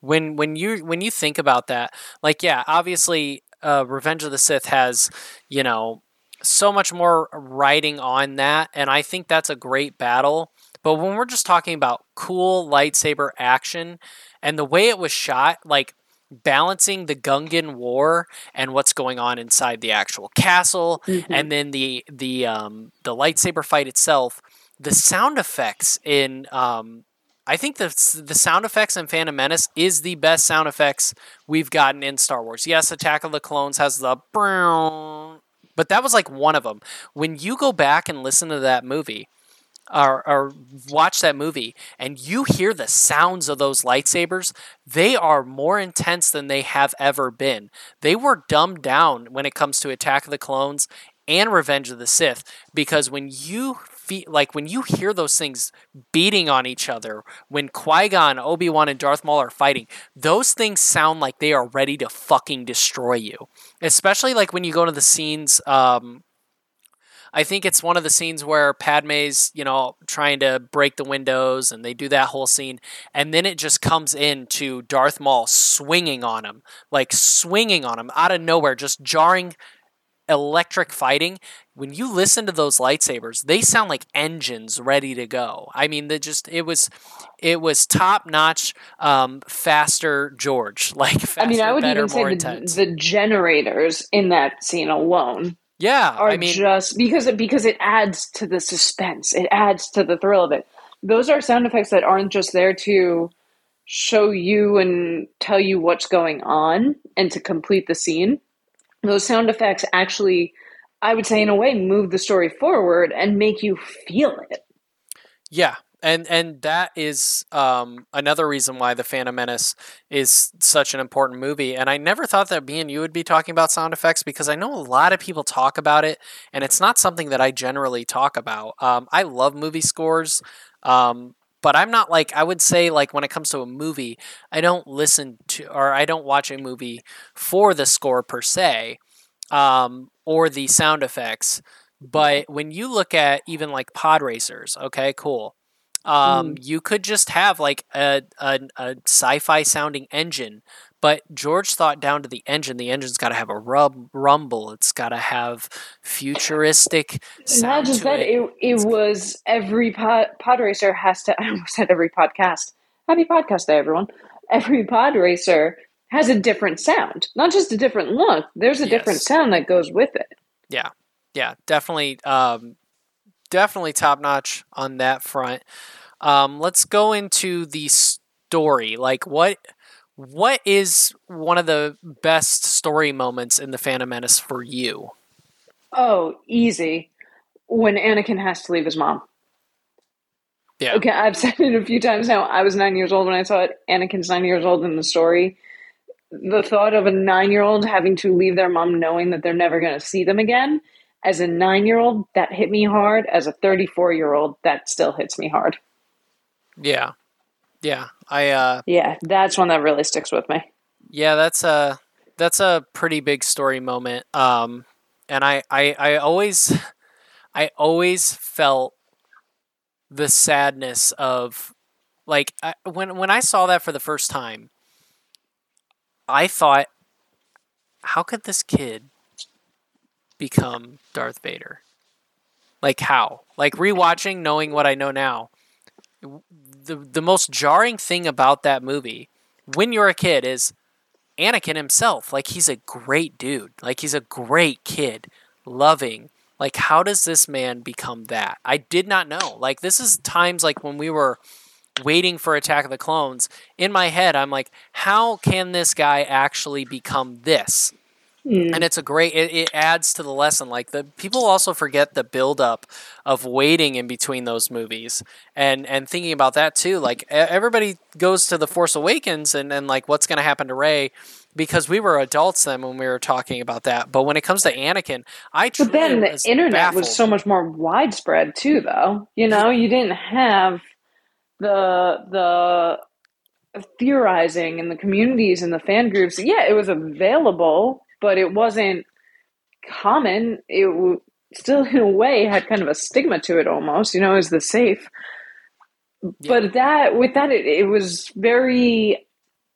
when when you when you think about that, like yeah, obviously uh Revenge of the Sith has, you know, so much more writing on that and I think that's a great battle. But when we're just talking about cool lightsaber action and the way it was shot, like balancing the Gungan war and what's going on inside the actual castle and then the the um the lightsaber fight itself the sound effects in um I think the the sound effects in Phantom Menace is the best sound effects we've gotten in Star Wars. Yes, Attack of the Clones has the but that was like one of them. When you go back and listen to that movie, or, or watch that movie and you hear the sounds of those lightsabers, they are more intense than they have ever been. They were dumbed down when it comes to Attack of the Clones and Revenge of the Sith because when you feel like when you hear those things beating on each other, when Qui Gon, Obi Wan, and Darth Maul are fighting, those things sound like they are ready to fucking destroy you. Especially like when you go to the scenes. Um, I think it's one of the scenes where Padme's, you know, trying to break the windows and they do that whole scene. And then it just comes into Darth Maul swinging on him, like swinging on him out of nowhere, just jarring electric fighting. When you listen to those lightsabers they sound like engines ready to go. I mean they just it was it was top notch um, faster george like faster, i mean i would better, even say the, the, generators in that scene alone yeah are i mean just because it because it adds to the suspense. It adds to the thrill of it. Those are sound effects that aren't just there to show you and tell you what's going on and to complete the scene. Those sound effects actually i would say in a way move the story forward and make you feel it. Yeah and and that is um, another reason why the Phantom Menace is such an important movie. And I never thought that me and you would be talking about sound effects because I know a lot of people talk about it, and it's not something that I generally talk about. Um, I love movie scores, um, but I'm not like I would say like when it comes to a movie, I don't listen to or I don't watch a movie for the score per se, um, or the sound effects. But when you look at even like pod racers, okay, cool. Um, mm. You could just have like a, a, a sci-fi sounding engine but George thought down to the engine. The engine's got to have a rub, rumble. It's got to have futuristic. Not just that. It. it, it was every pod, pod racer has to. I almost said every podcast. Happy podcast day, everyone. Every pod racer has a different sound, not just a different look. There's a yes. different sound that goes with it. Yeah, yeah, definitely, um, definitely top notch on that front. Um, let's go into the story. Like, what what is one of the best story moments in the Phantom Menace for you? Oh, easy. When Anakin has to leave his mom. Yeah. Okay, I've said it a few times now. I was nine years old when I saw it. Anakin's nine years old in the story. The thought of a nine year old having to leave their mom knowing that they're never going to see them again, as a nine year old, that hit me hard. As a 34 year old, that still hits me hard. Yeah. Yeah, I. uh Yeah, that's one that really sticks with me. Yeah, that's a that's a pretty big story moment. Um, and I, I, I always, I always felt the sadness of, like, I, when when I saw that for the first time, I thought, how could this kid become Darth Vader? Like how? Like rewatching, knowing what I know now, the the most jarring thing about that movie when you're a kid is Anakin himself. Like he's a great dude. Like he's a great kid, loving. Like how does this man become that? I did not know. Like this is times like when we were waiting for Attack of the Clones. In my head, I'm like, how can this guy actually become this? Mm. And it's a great. It, it, adds to the lesson. Like the people also forget the buildup of waiting in between those movies, and and thinking about that too. Like everybody goes to the Force Awakens, and and like what's going to happen to Rey because we were adults then when we were talking about that. But when it comes to Anakin, I but then the internet baffled. was so much more widespread too, though. You know, you didn't have the the theorizing in the communities and the fan groups. Yeah, it was available but it wasn't common. It still, in a way, had kind of a stigma to it almost, you know, as the safe. Yeah. But that, with that, it, it was very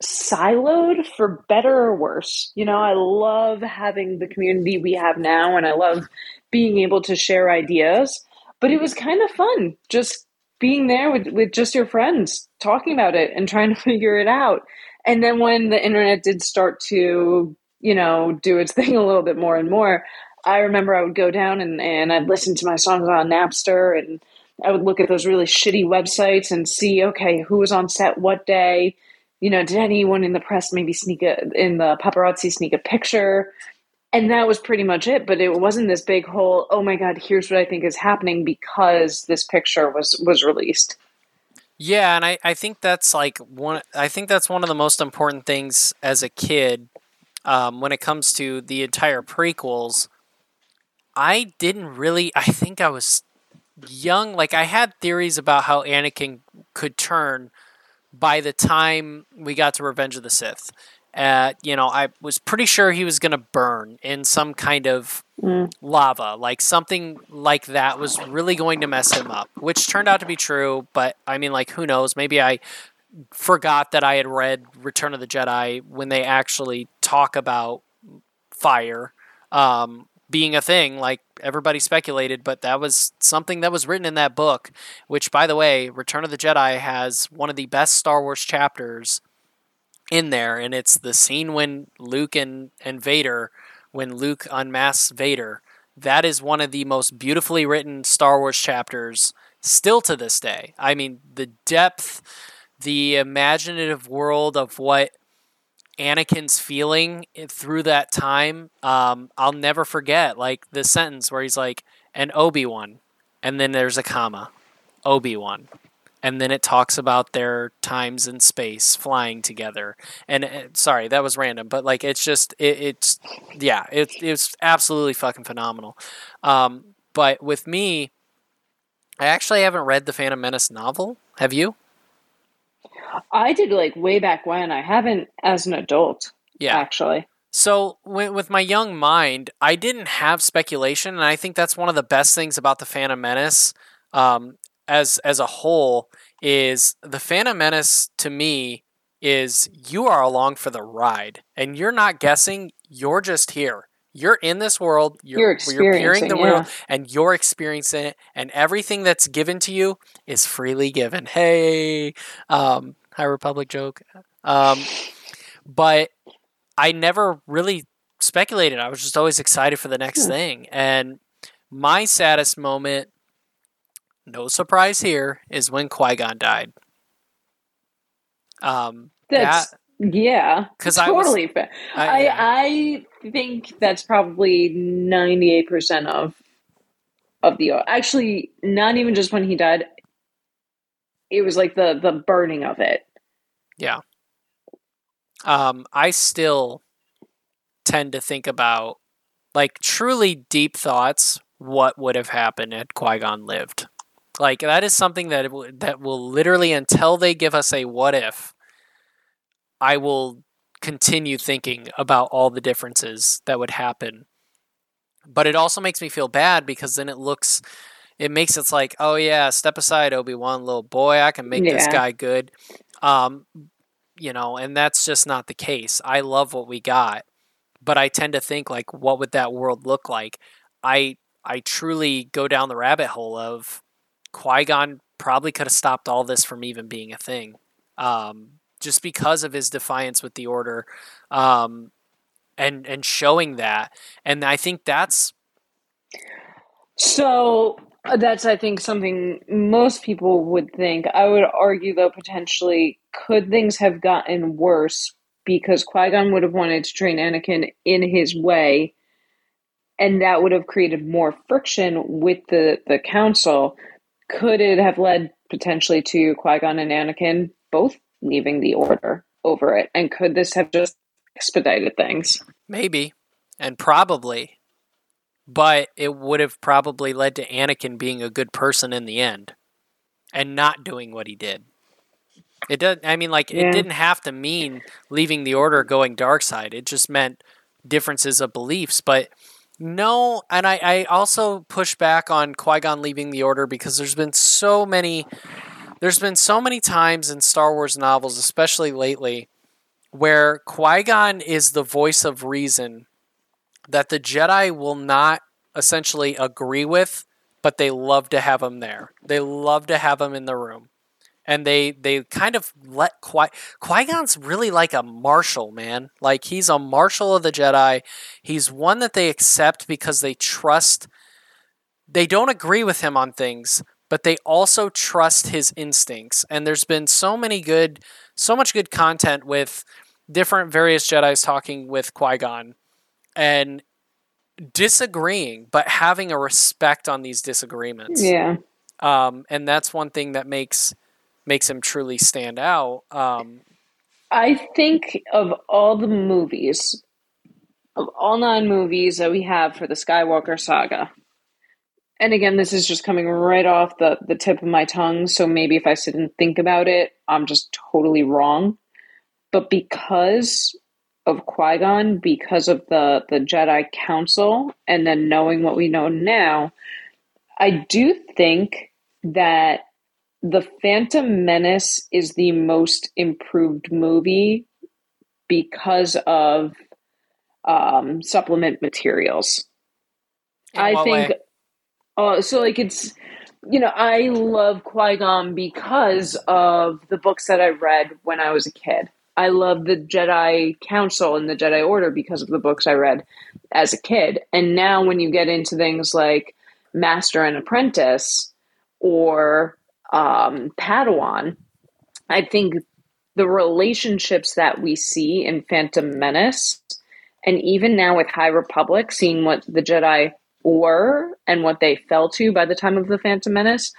siloed for better or worse. You know, I love having the community we have now and I love being able to share ideas, but it was kind of fun just being there with, with just your friends talking about it and trying to figure it out. And then when the internet did start to you know, do its thing a little bit more and more. I remember I would go down and, and I'd listen to my songs on Napster and I would look at those really shitty websites and see, okay, who was on set what day? You know, did anyone in the press maybe sneak a, in the paparazzi sneak a picture? and that was pretty much it but it wasn't this big whole oh my god here's what i think is happening because this picture was was released Yeah, and I, I think that's like one. I think that's one of the most important things as a kid, um, when it comes to the entire prequels. I didn't really. I think I was young. Like I had theories about how Anakin could turn by the time we got to Revenge of the Sith. Uh, you know, I was pretty sure he was going to burn in some kind of lava. Like something like that was really going to mess him up, which turned out to be true. But I mean, like, who knows? Maybe I forgot that I had read Return of the Jedi when they actually talk about fire um, being a thing, like everybody speculated. But that was something that was written in that book, which, by the way, Return of the Jedi has one of the best Star Wars chapters in there, and it's the scene when Luke and, and Vader, when Luke unmasks Vader. That is one of the most beautifully written Star Wars chapters still to this day. I mean, the depth, the imaginative world of what Anakin's feeling through that time, um, I'll never forget. Like the sentence where he's like, "And Obi Wan," and then there's a comma, Obi Wan, and then it talks about their times in space flying together. And uh, sorry, that was random, but like it's just it, it's yeah, it, it's absolutely fucking phenomenal. Um, but with me, I actually haven't read the Phantom Menace novel. Have you? I did like way back when i haven't as an adult Yeah. actually So with my young mind, I didn't have speculation, and I think that's one of the best things about the Phantom Menace, um, as as a whole, is the Phantom Menace to me is you are along for the ride, and you're not guessing. You're just here. You're in this world. You're, You're you're peering the experiencing, world, yeah. and you're experiencing it. And everything that's given to you is freely given. Hey, um, High Republic joke. Um, but I never really speculated. I was just always excited for the next Hmm. thing. And my saddest moment, no surprise here, is when Qui Gon died. Um, that's yeah because I was, totally. I- I, yeah. I think that's probably 98% of of the actually not even just when he died it was like the the burning of it Yeah. um, I still tend to think about like truly deep thoughts. What would have happened had Qui Gon lived? Like that is something that will- that will literally until they give us a what if. I will continue thinking about all the differences that would happen. But it also makes me feel bad because then it looks, it makes it's like, oh yeah, step aside, Obi Wan, little boy, I can make this guy good. Um, you know, and that's just not the case. I love what we got, but I tend to think like, what would that world look like? I I truly go down the rabbit hole of Qui Gon probably could have stopped all this from even being a thing, um, just because of his defiance with the Order, um, and and showing that. And I think that's so that's i think something most people would think. I would argue though potentially could things have gotten worse because qui-gon would have wanted to train anakin in his way and that would have created more friction with the the council. Could it have led potentially to qui-gon and anakin both leaving the order over it? And could this have just expedited things? Maybe, and probably, but it would have probably led to Anakin being a good person in the end, and not doing what he did. It does. I mean, like Yeah. it didn't have to mean leaving the Order, going dark side. It just meant differences of beliefs. But no, and I, I also push back on Qui Gon leaving the Order because there's been so many. There's been so many times in Star Wars novels, especially lately, where Qui Gon is the voice of reason that the Jedi will not essentially agree with, but they love to have him there. They love to have him in the room. And they, they kind of let Qui Qui Gon's really like a marshal, man. Like he's a marshal of the Jedi. He's one that they accept because they trust. They don't agree with him on things, but they also trust his instincts. And there's been so many good, so much good content with different various Jedi's talking with Qui Gon, and disagreeing, but having a respect on these disagreements. Yeah. Um, and that's one thing that makes makes him truly stand out. Um, I think of all the movies, of all nine movies that we have for the Skywalker saga, and again, this is just coming right off the, the tip of my tongue, so maybe if I sit and think about it, I'm just totally wrong. But because of Qui Gon, because of the, the Jedi Council, and then knowing what we know now, I do think that The Phantom Menace is the most improved movie because of um, supplement materials. in I think? Oh, so like it's you know, I love Qui Gon because of the books that I read when I was a kid. I love the Jedi Council and the Jedi Order because of the books I read as a kid. And now when you get into things like Master and Apprentice or um, Padawan, I think the relationships that we see in Phantom Menace, and even now with High Republic, seeing what the Jedi were and what they fell to by the time of the Phantom Menace,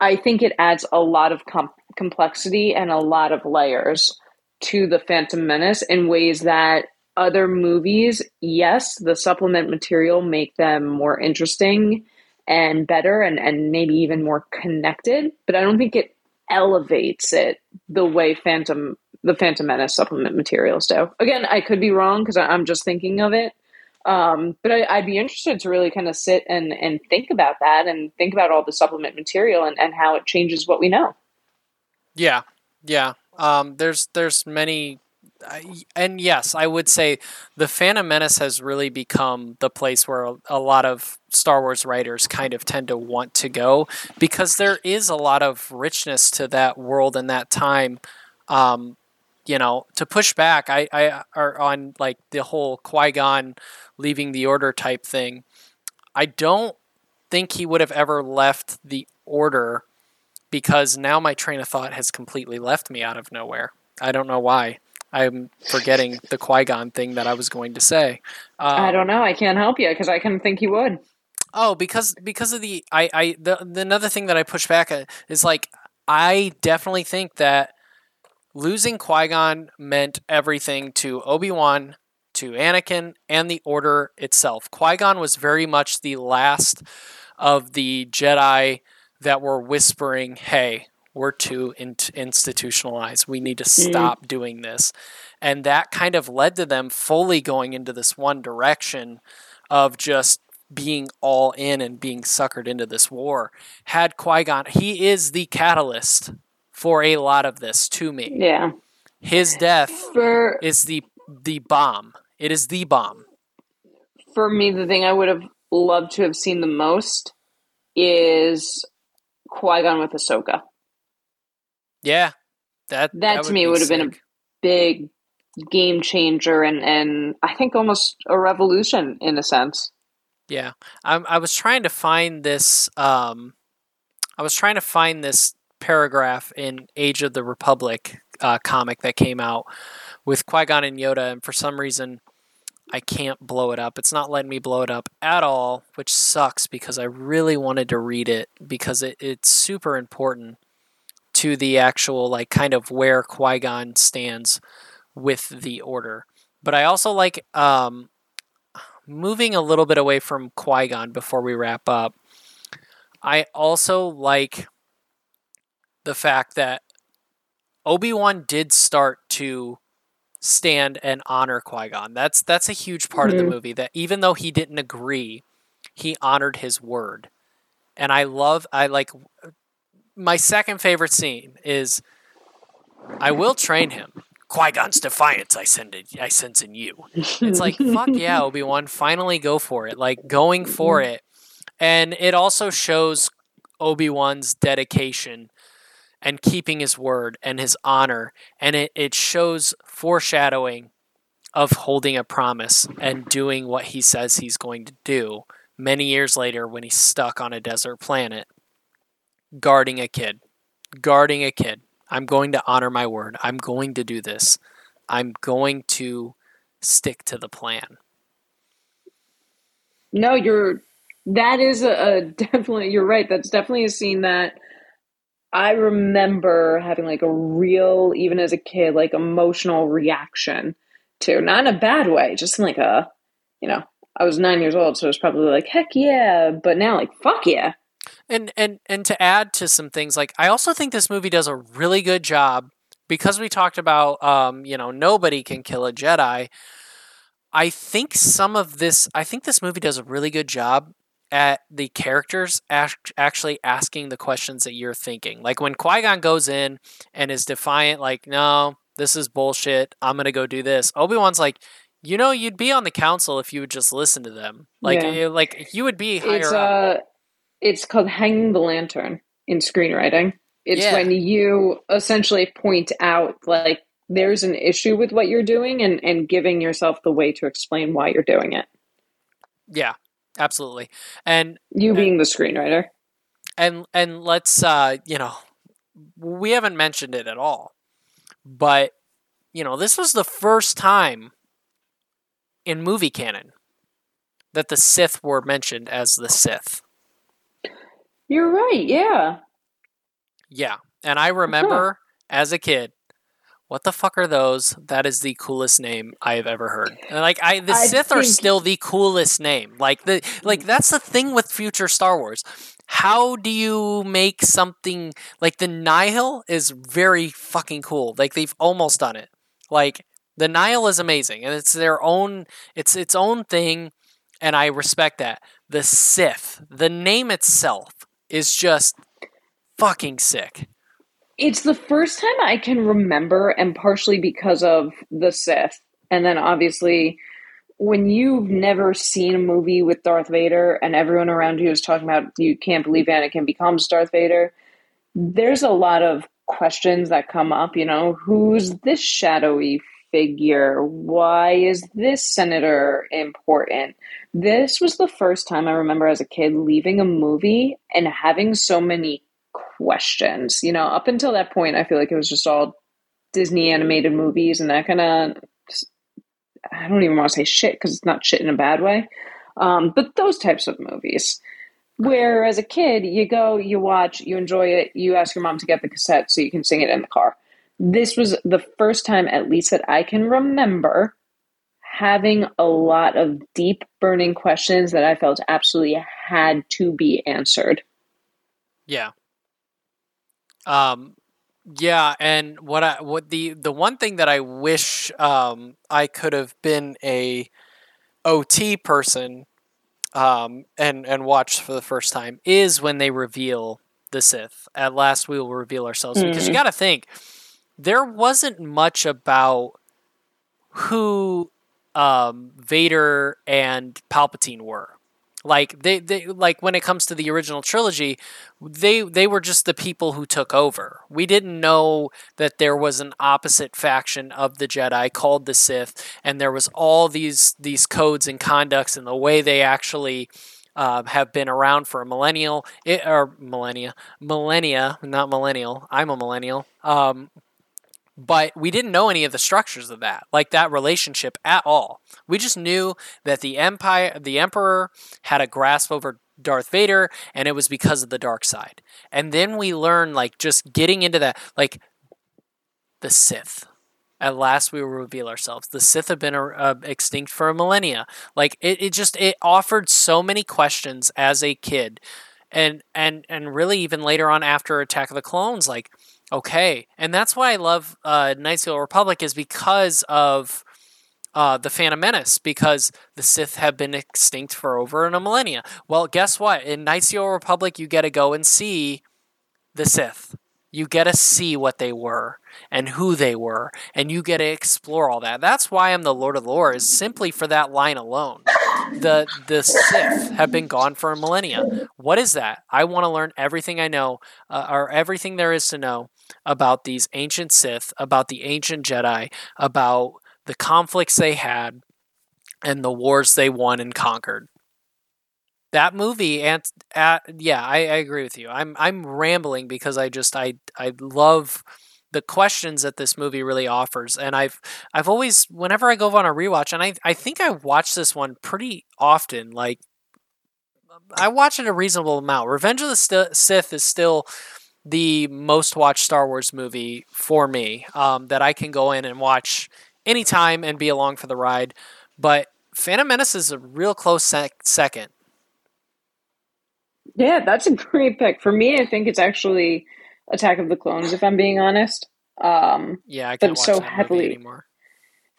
I think it adds a lot of com- complexity and a lot of layers to the Phantom Menace in ways that other movies, yes, the supplement material make them more interesting and better and, and maybe even more connected, but I don't think it elevates it the way Phantom the Phantom Menace supplement materials do. Again, I could be wrong because I'm just thinking of it. Um, but I, I'd be interested to really kind of sit and, and think about that and think about all the supplement material and, and how it changes what we know. Yeah, yeah. Um, there's there's many, and yes, I would say the Phantom Menace has really become the place where a, a lot of Star Wars writers kind of tend to want to go because there is a lot of richness to that world and that time. Um, you know, to push back, I, I are on like the whole Qui Gon leaving the Order type thing. I don't think he would have ever left the Order because now my train of thought has completely left me out of nowhere. I don't know why. I'm forgetting the Qui Gon thing that I was going to say. Um, I don't know. I can't help you because I can think you would. Oh, because because of the I I the, the another thing that I push back at is like I definitely think that losing Qui Gon meant everything to Obi Wan, to Anakin, and the Order itself. Qui Gon was very much the last of the Jedi that were whispering, "Hey, we're too in- institutionalized. We need to mm-hmm. stop doing this," and that kind of led to them fully going into this one direction of just being all in and being suckered into this war. Had Qui Gon, he is the catalyst for a lot of this to me. Yeah. His death For is the the bomb. It is the bomb. for me, the thing I would have loved to have seen the most is Qui Gon with Ahsoka. Yeah, that That to me would have been a big game changer and and I think almost a revolution in a sense. Yeah, I, I was trying to find this. Um, I was trying to find this paragraph in Age of the Republic uh, comic that came out with Qui Gon and Yoda, and for some reason, I can't blow it up. It's not letting me blow it up at all, which sucks because I really wanted to read it because it, it's super important to the actual like kind of where Qui Gon stands with the Order. But I also like um, moving a little bit away from Qui Gon before we wrap up, I also like the fact that Obi Wan did start to stand and honor Qui Gon. That's that's a huge part of the Mhm. movie. That even though he didn't agree, he honored his word, and I love. I like my second favorite scene is I will train him. Qui Gon's defiance. I send it. I sense in you. It's like fuck yeah, Obi Wan, finally go for it. Like going for it, and it also shows Obi Wan's dedication and keeping his word and his honor, and it it shows foreshadowing of holding a promise and doing what he says he's going to do. Many years later, when he's stuck on a desert planet, guarding a kid, guarding a kid. I'm going to honor my word. I'm going to do this. I'm going to stick to the plan. no, you're that is a, a definitely you're right. That's definitely a scene that I remember having like a real, even as a kid, like emotional reaction to. Not in a bad way, just in like a, you know, I was nine years old, so it was probably like, heck yeah. But now, like, fuck yeah. And and and to add to some things, like I also think this movie does a really good job because we talked about, um, you know, nobody can kill a Jedi. I think some of this, I think this movie does a really good job at the characters act- actually asking the questions that you're thinking. Like when Qui Gon goes in and is defiant, like, no, this is bullshit. I'm going to go do this. Obi Wan's like, you know, you'd be on the council if you would just listen to them. Like, yeah. like you would be higher it's, uh, up. It's called hanging the lantern in screenwriting. It's yeah. when you essentially point out, like, there's an issue with what you're doing and, and giving yourself the way to explain why you're doing it. Yeah, absolutely. And you being and, the screenwriter. And and let's uh, you know, we haven't mentioned it at all. But you know, this was the first time in movie canon that the Sith were mentioned as the Sith. You're right, yeah. Yeah. And I remember huh. as a kid what the fuck are those? That is the coolest name I have ever heard. And like I the I Sith think... are still the coolest name. Like the like that's the thing with future Star Wars. How do you make something like the Nihil is very fucking cool. Like they've almost done it. Like the Nihil is amazing and it's their own it's its own thing and I respect that. The Sith, the name itself is just fucking sick. It's the first time I can remember, and partially because of the Sith. And then obviously, when you've never seen a movie with Darth Vader and everyone around you is talking about you can't believe Anakin becomes Darth Vader, there's a lot of questions that come up. You know, who's this shadowy figure? Why is this senator important? This was the first time I remember as a kid leaving a movie and having so many questions. You know, up until that point, I feel like it was just all Disney animated movies and that kind of. I don't even want to say shit because it's not shit in a bad way, um, but those types of movies. Where as a kid, you go, you watch, you enjoy it, you ask your mom to get the cassette so you can sing it in the car. This was the first time, at least that I can remember, having a lot of deep, burning questions that I felt absolutely had to be answered. Yeah. Um, yeah, and what I what the the one thing that I wish um, I could have been a OT person um, and and watched for the first time is when they reveal the Sith. At last, we will reveal ourselves mm-hmm. because you mm-hmm. got to think there wasn't much about who um, Vader and Palpatine were. Like they, they like when it comes to the original trilogy, they they were just the people who took over. We didn't know that there was an opposite faction of the Jedi called the Sith, and there was all these these codes and conducts and the way they actually uh, have been around for a millennial it, or millennia, millennia, not millennial. I'm a millennial. Um, but we didn't know any of the structures of that, like that relationship at all. We just knew that the empire, the emperor, had a grasp over Darth Vader, and it was because of the dark side. And then we learn, like, just getting into that, like, the Sith. At last, we will reveal ourselves. The Sith have been uh, extinct for a millennia. Like, it, it just it offered so many questions as a kid, and and and really even later on after Attack of the Clones, like Okay, and that's why I love uh, Knights of the Republic is because of uh, the Phantom Menace, because the Sith have been extinct for over a millennia. Well, guess what? In Knights of the Republic, you get to go and see the Sith. You get to see what they were and who they were, and you get to explore all that. That's why I'm the Lord of the Lore, is simply for that line alone. The the Sith have been gone for a millennia. What is that? I want to learn everything I know, uh, or everything there is to know about these ancient Sith, about the ancient Jedi, about the conflicts they had, and the wars they won and conquered. That movie and yeah I, I, agree with you. I'm i'm rambling because i just i i love the questions that this movie really offers. And i've i've always whenever i go on a rewatch and i i think i watch this one pretty often like I watch it a reasonable amount. Revenge of the Sith is still the most watched Star Wars movie for me um, that I can go in and watch anytime and be along for the ride. But Phantom Menace is a real close sec- second. Yeah, that's a great pick. For me, I think it's actually Attack of the Clones, if I'm being honest. Um, yeah, I can't watch so heavily anymore.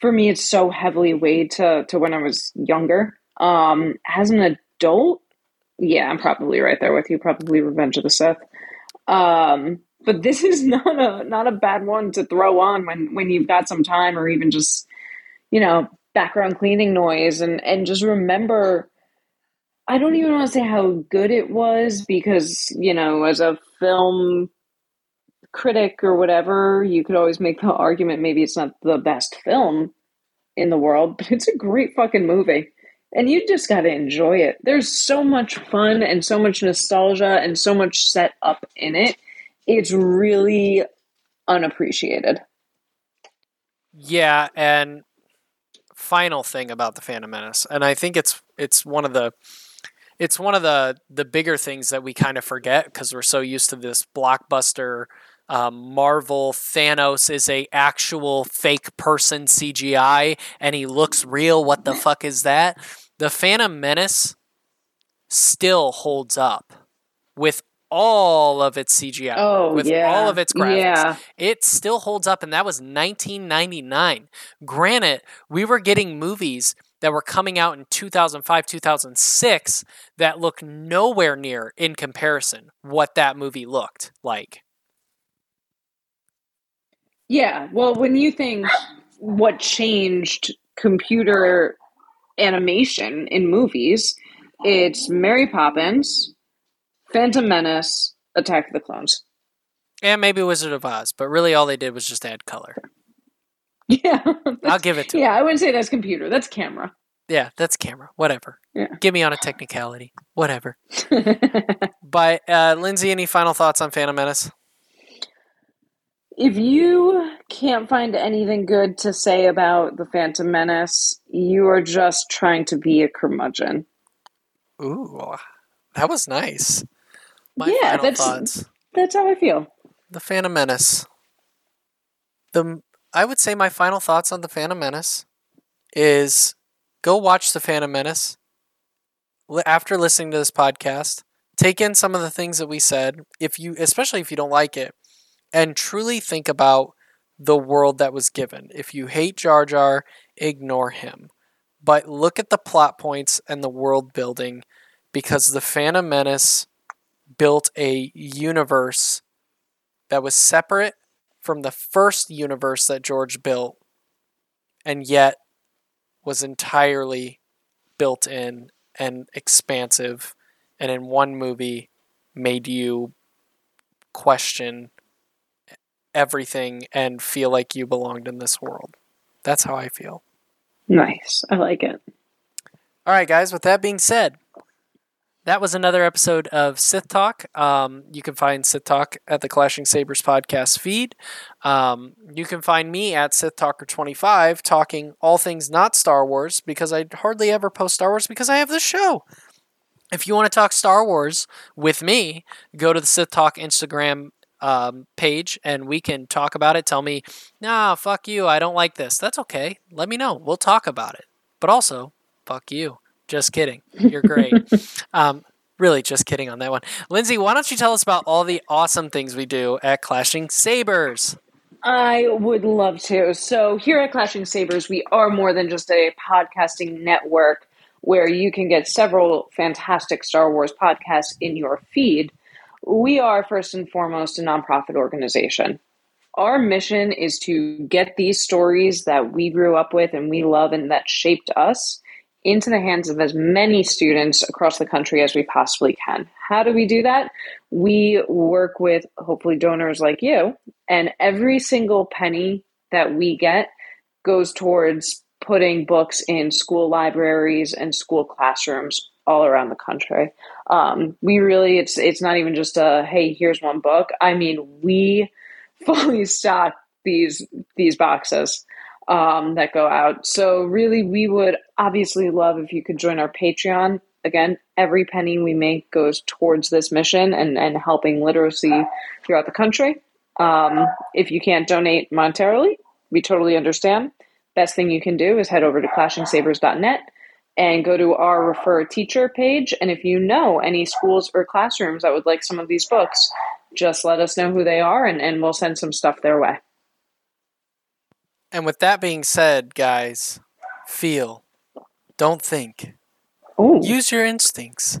For me, it's so heavily weighed to, to when I was younger. Um, as an adult, yeah, I'm probably right there with you. Probably Revenge of the Sith. Um, but this is not a not a bad one to throw on when when you've got some time or even just you know background cleaning noise and and just remember I don't even want to say how good it was because you know as a film critic or whatever you could always make the argument maybe it's not the best film in the world but it's a great fucking movie and you just got to enjoy it. There's so much fun and so much nostalgia and so much set up in it. It's really unappreciated. Yeah, and final thing about the Phantom Menace, and I think it's it's one of the it's one of the the bigger things that we kind of forget because we're so used to this blockbuster um, Marvel Thanos is a actual fake person CGI and he looks real. What the fuck is that? The Phantom Menace still holds up with all of its CGI, oh, with yeah. all of its graphics. Yeah. It still holds up, and that was 1999. Granted, we were getting movies that were coming out in 2005, 2006 that look nowhere near in comparison what that movie looked like. Yeah, well, when you think what changed computer animation in movies, it's Mary Poppins, Phantom Menace, Attack of the Clones. And maybe Wizard of Oz, but really all they did was just add color. Yeah. I'll give it to you. Yeah, them. I wouldn't say that's computer, that's camera. Yeah, that's camera. Whatever. Yeah. Give me on a technicality. Whatever. but uh, Lindsey, any final thoughts on Phantom Menace? If you can't find anything good to say about the Phantom Menace, you are just trying to be a curmudgeon. Ooh, that was nice. My yeah, that's thoughts. that's how I feel. The Phantom Menace. The I would say my final thoughts on the Phantom Menace is go watch the Phantom Menace. After listening to this podcast, take in some of the things that we said. If you, especially if you don't like it, and truly think about the world that was given. If you hate Jar Jar, ignore him. But look at the plot points and the world building because the Phantom Menace built a universe that was separate from the first universe that George built and yet was entirely built in and expansive and in one movie made you question everything and feel like you belonged in this world. That's how I feel. Nice. I like it. All right, guys, with that being said, that was another episode of Sith Talk. Um, you can find Sith Talk at the Clashing Sabers podcast feed. Um, you can find me at Sith Talker25 talking all things not Star Wars because I hardly ever post Star Wars because I have this show. If you want to talk Star Wars with me, go to the Sith Talk Instagram um, page and we can talk about it. Tell me, nah, fuck you. I don't like this. That's okay. Let me know. We'll talk about it. But also, fuck you. Just kidding. You're great. um, really, just kidding on that one. Lindsey, why don't you tell us about all the awesome things we do at Clashing Sabers? I would love to. So, here at Clashing Sabers, we are more than just a podcasting network where you can get several fantastic Star Wars podcasts in your feed we are first and foremost a nonprofit organization. Our mission is to get these stories that we grew up with and we love and that shaped us into the hands of as many students across the country as we possibly can. How do we do that? We work with hopefully donors like you, and every single penny that we get goes towards putting books in school libraries and school classrooms all around the country. Um, we really, it's it's not even just a hey, here's one book. I mean, we fully stock these these boxes um, that go out. So really, we would obviously love if you could join our Patreon. again, every penny we make goes towards this mission and, and helping literacy throughout the country. Um, if you can't donate monetarily, we totally understand. Best thing you can do is head over to clashingsabers.net and go to our refer a teacher page. And if you know any schools or classrooms that would like some of these books, just let us know who they are and, and we'll send some stuff their way. And with that being said, guys, feel, don't think. Ooh. Use your instincts.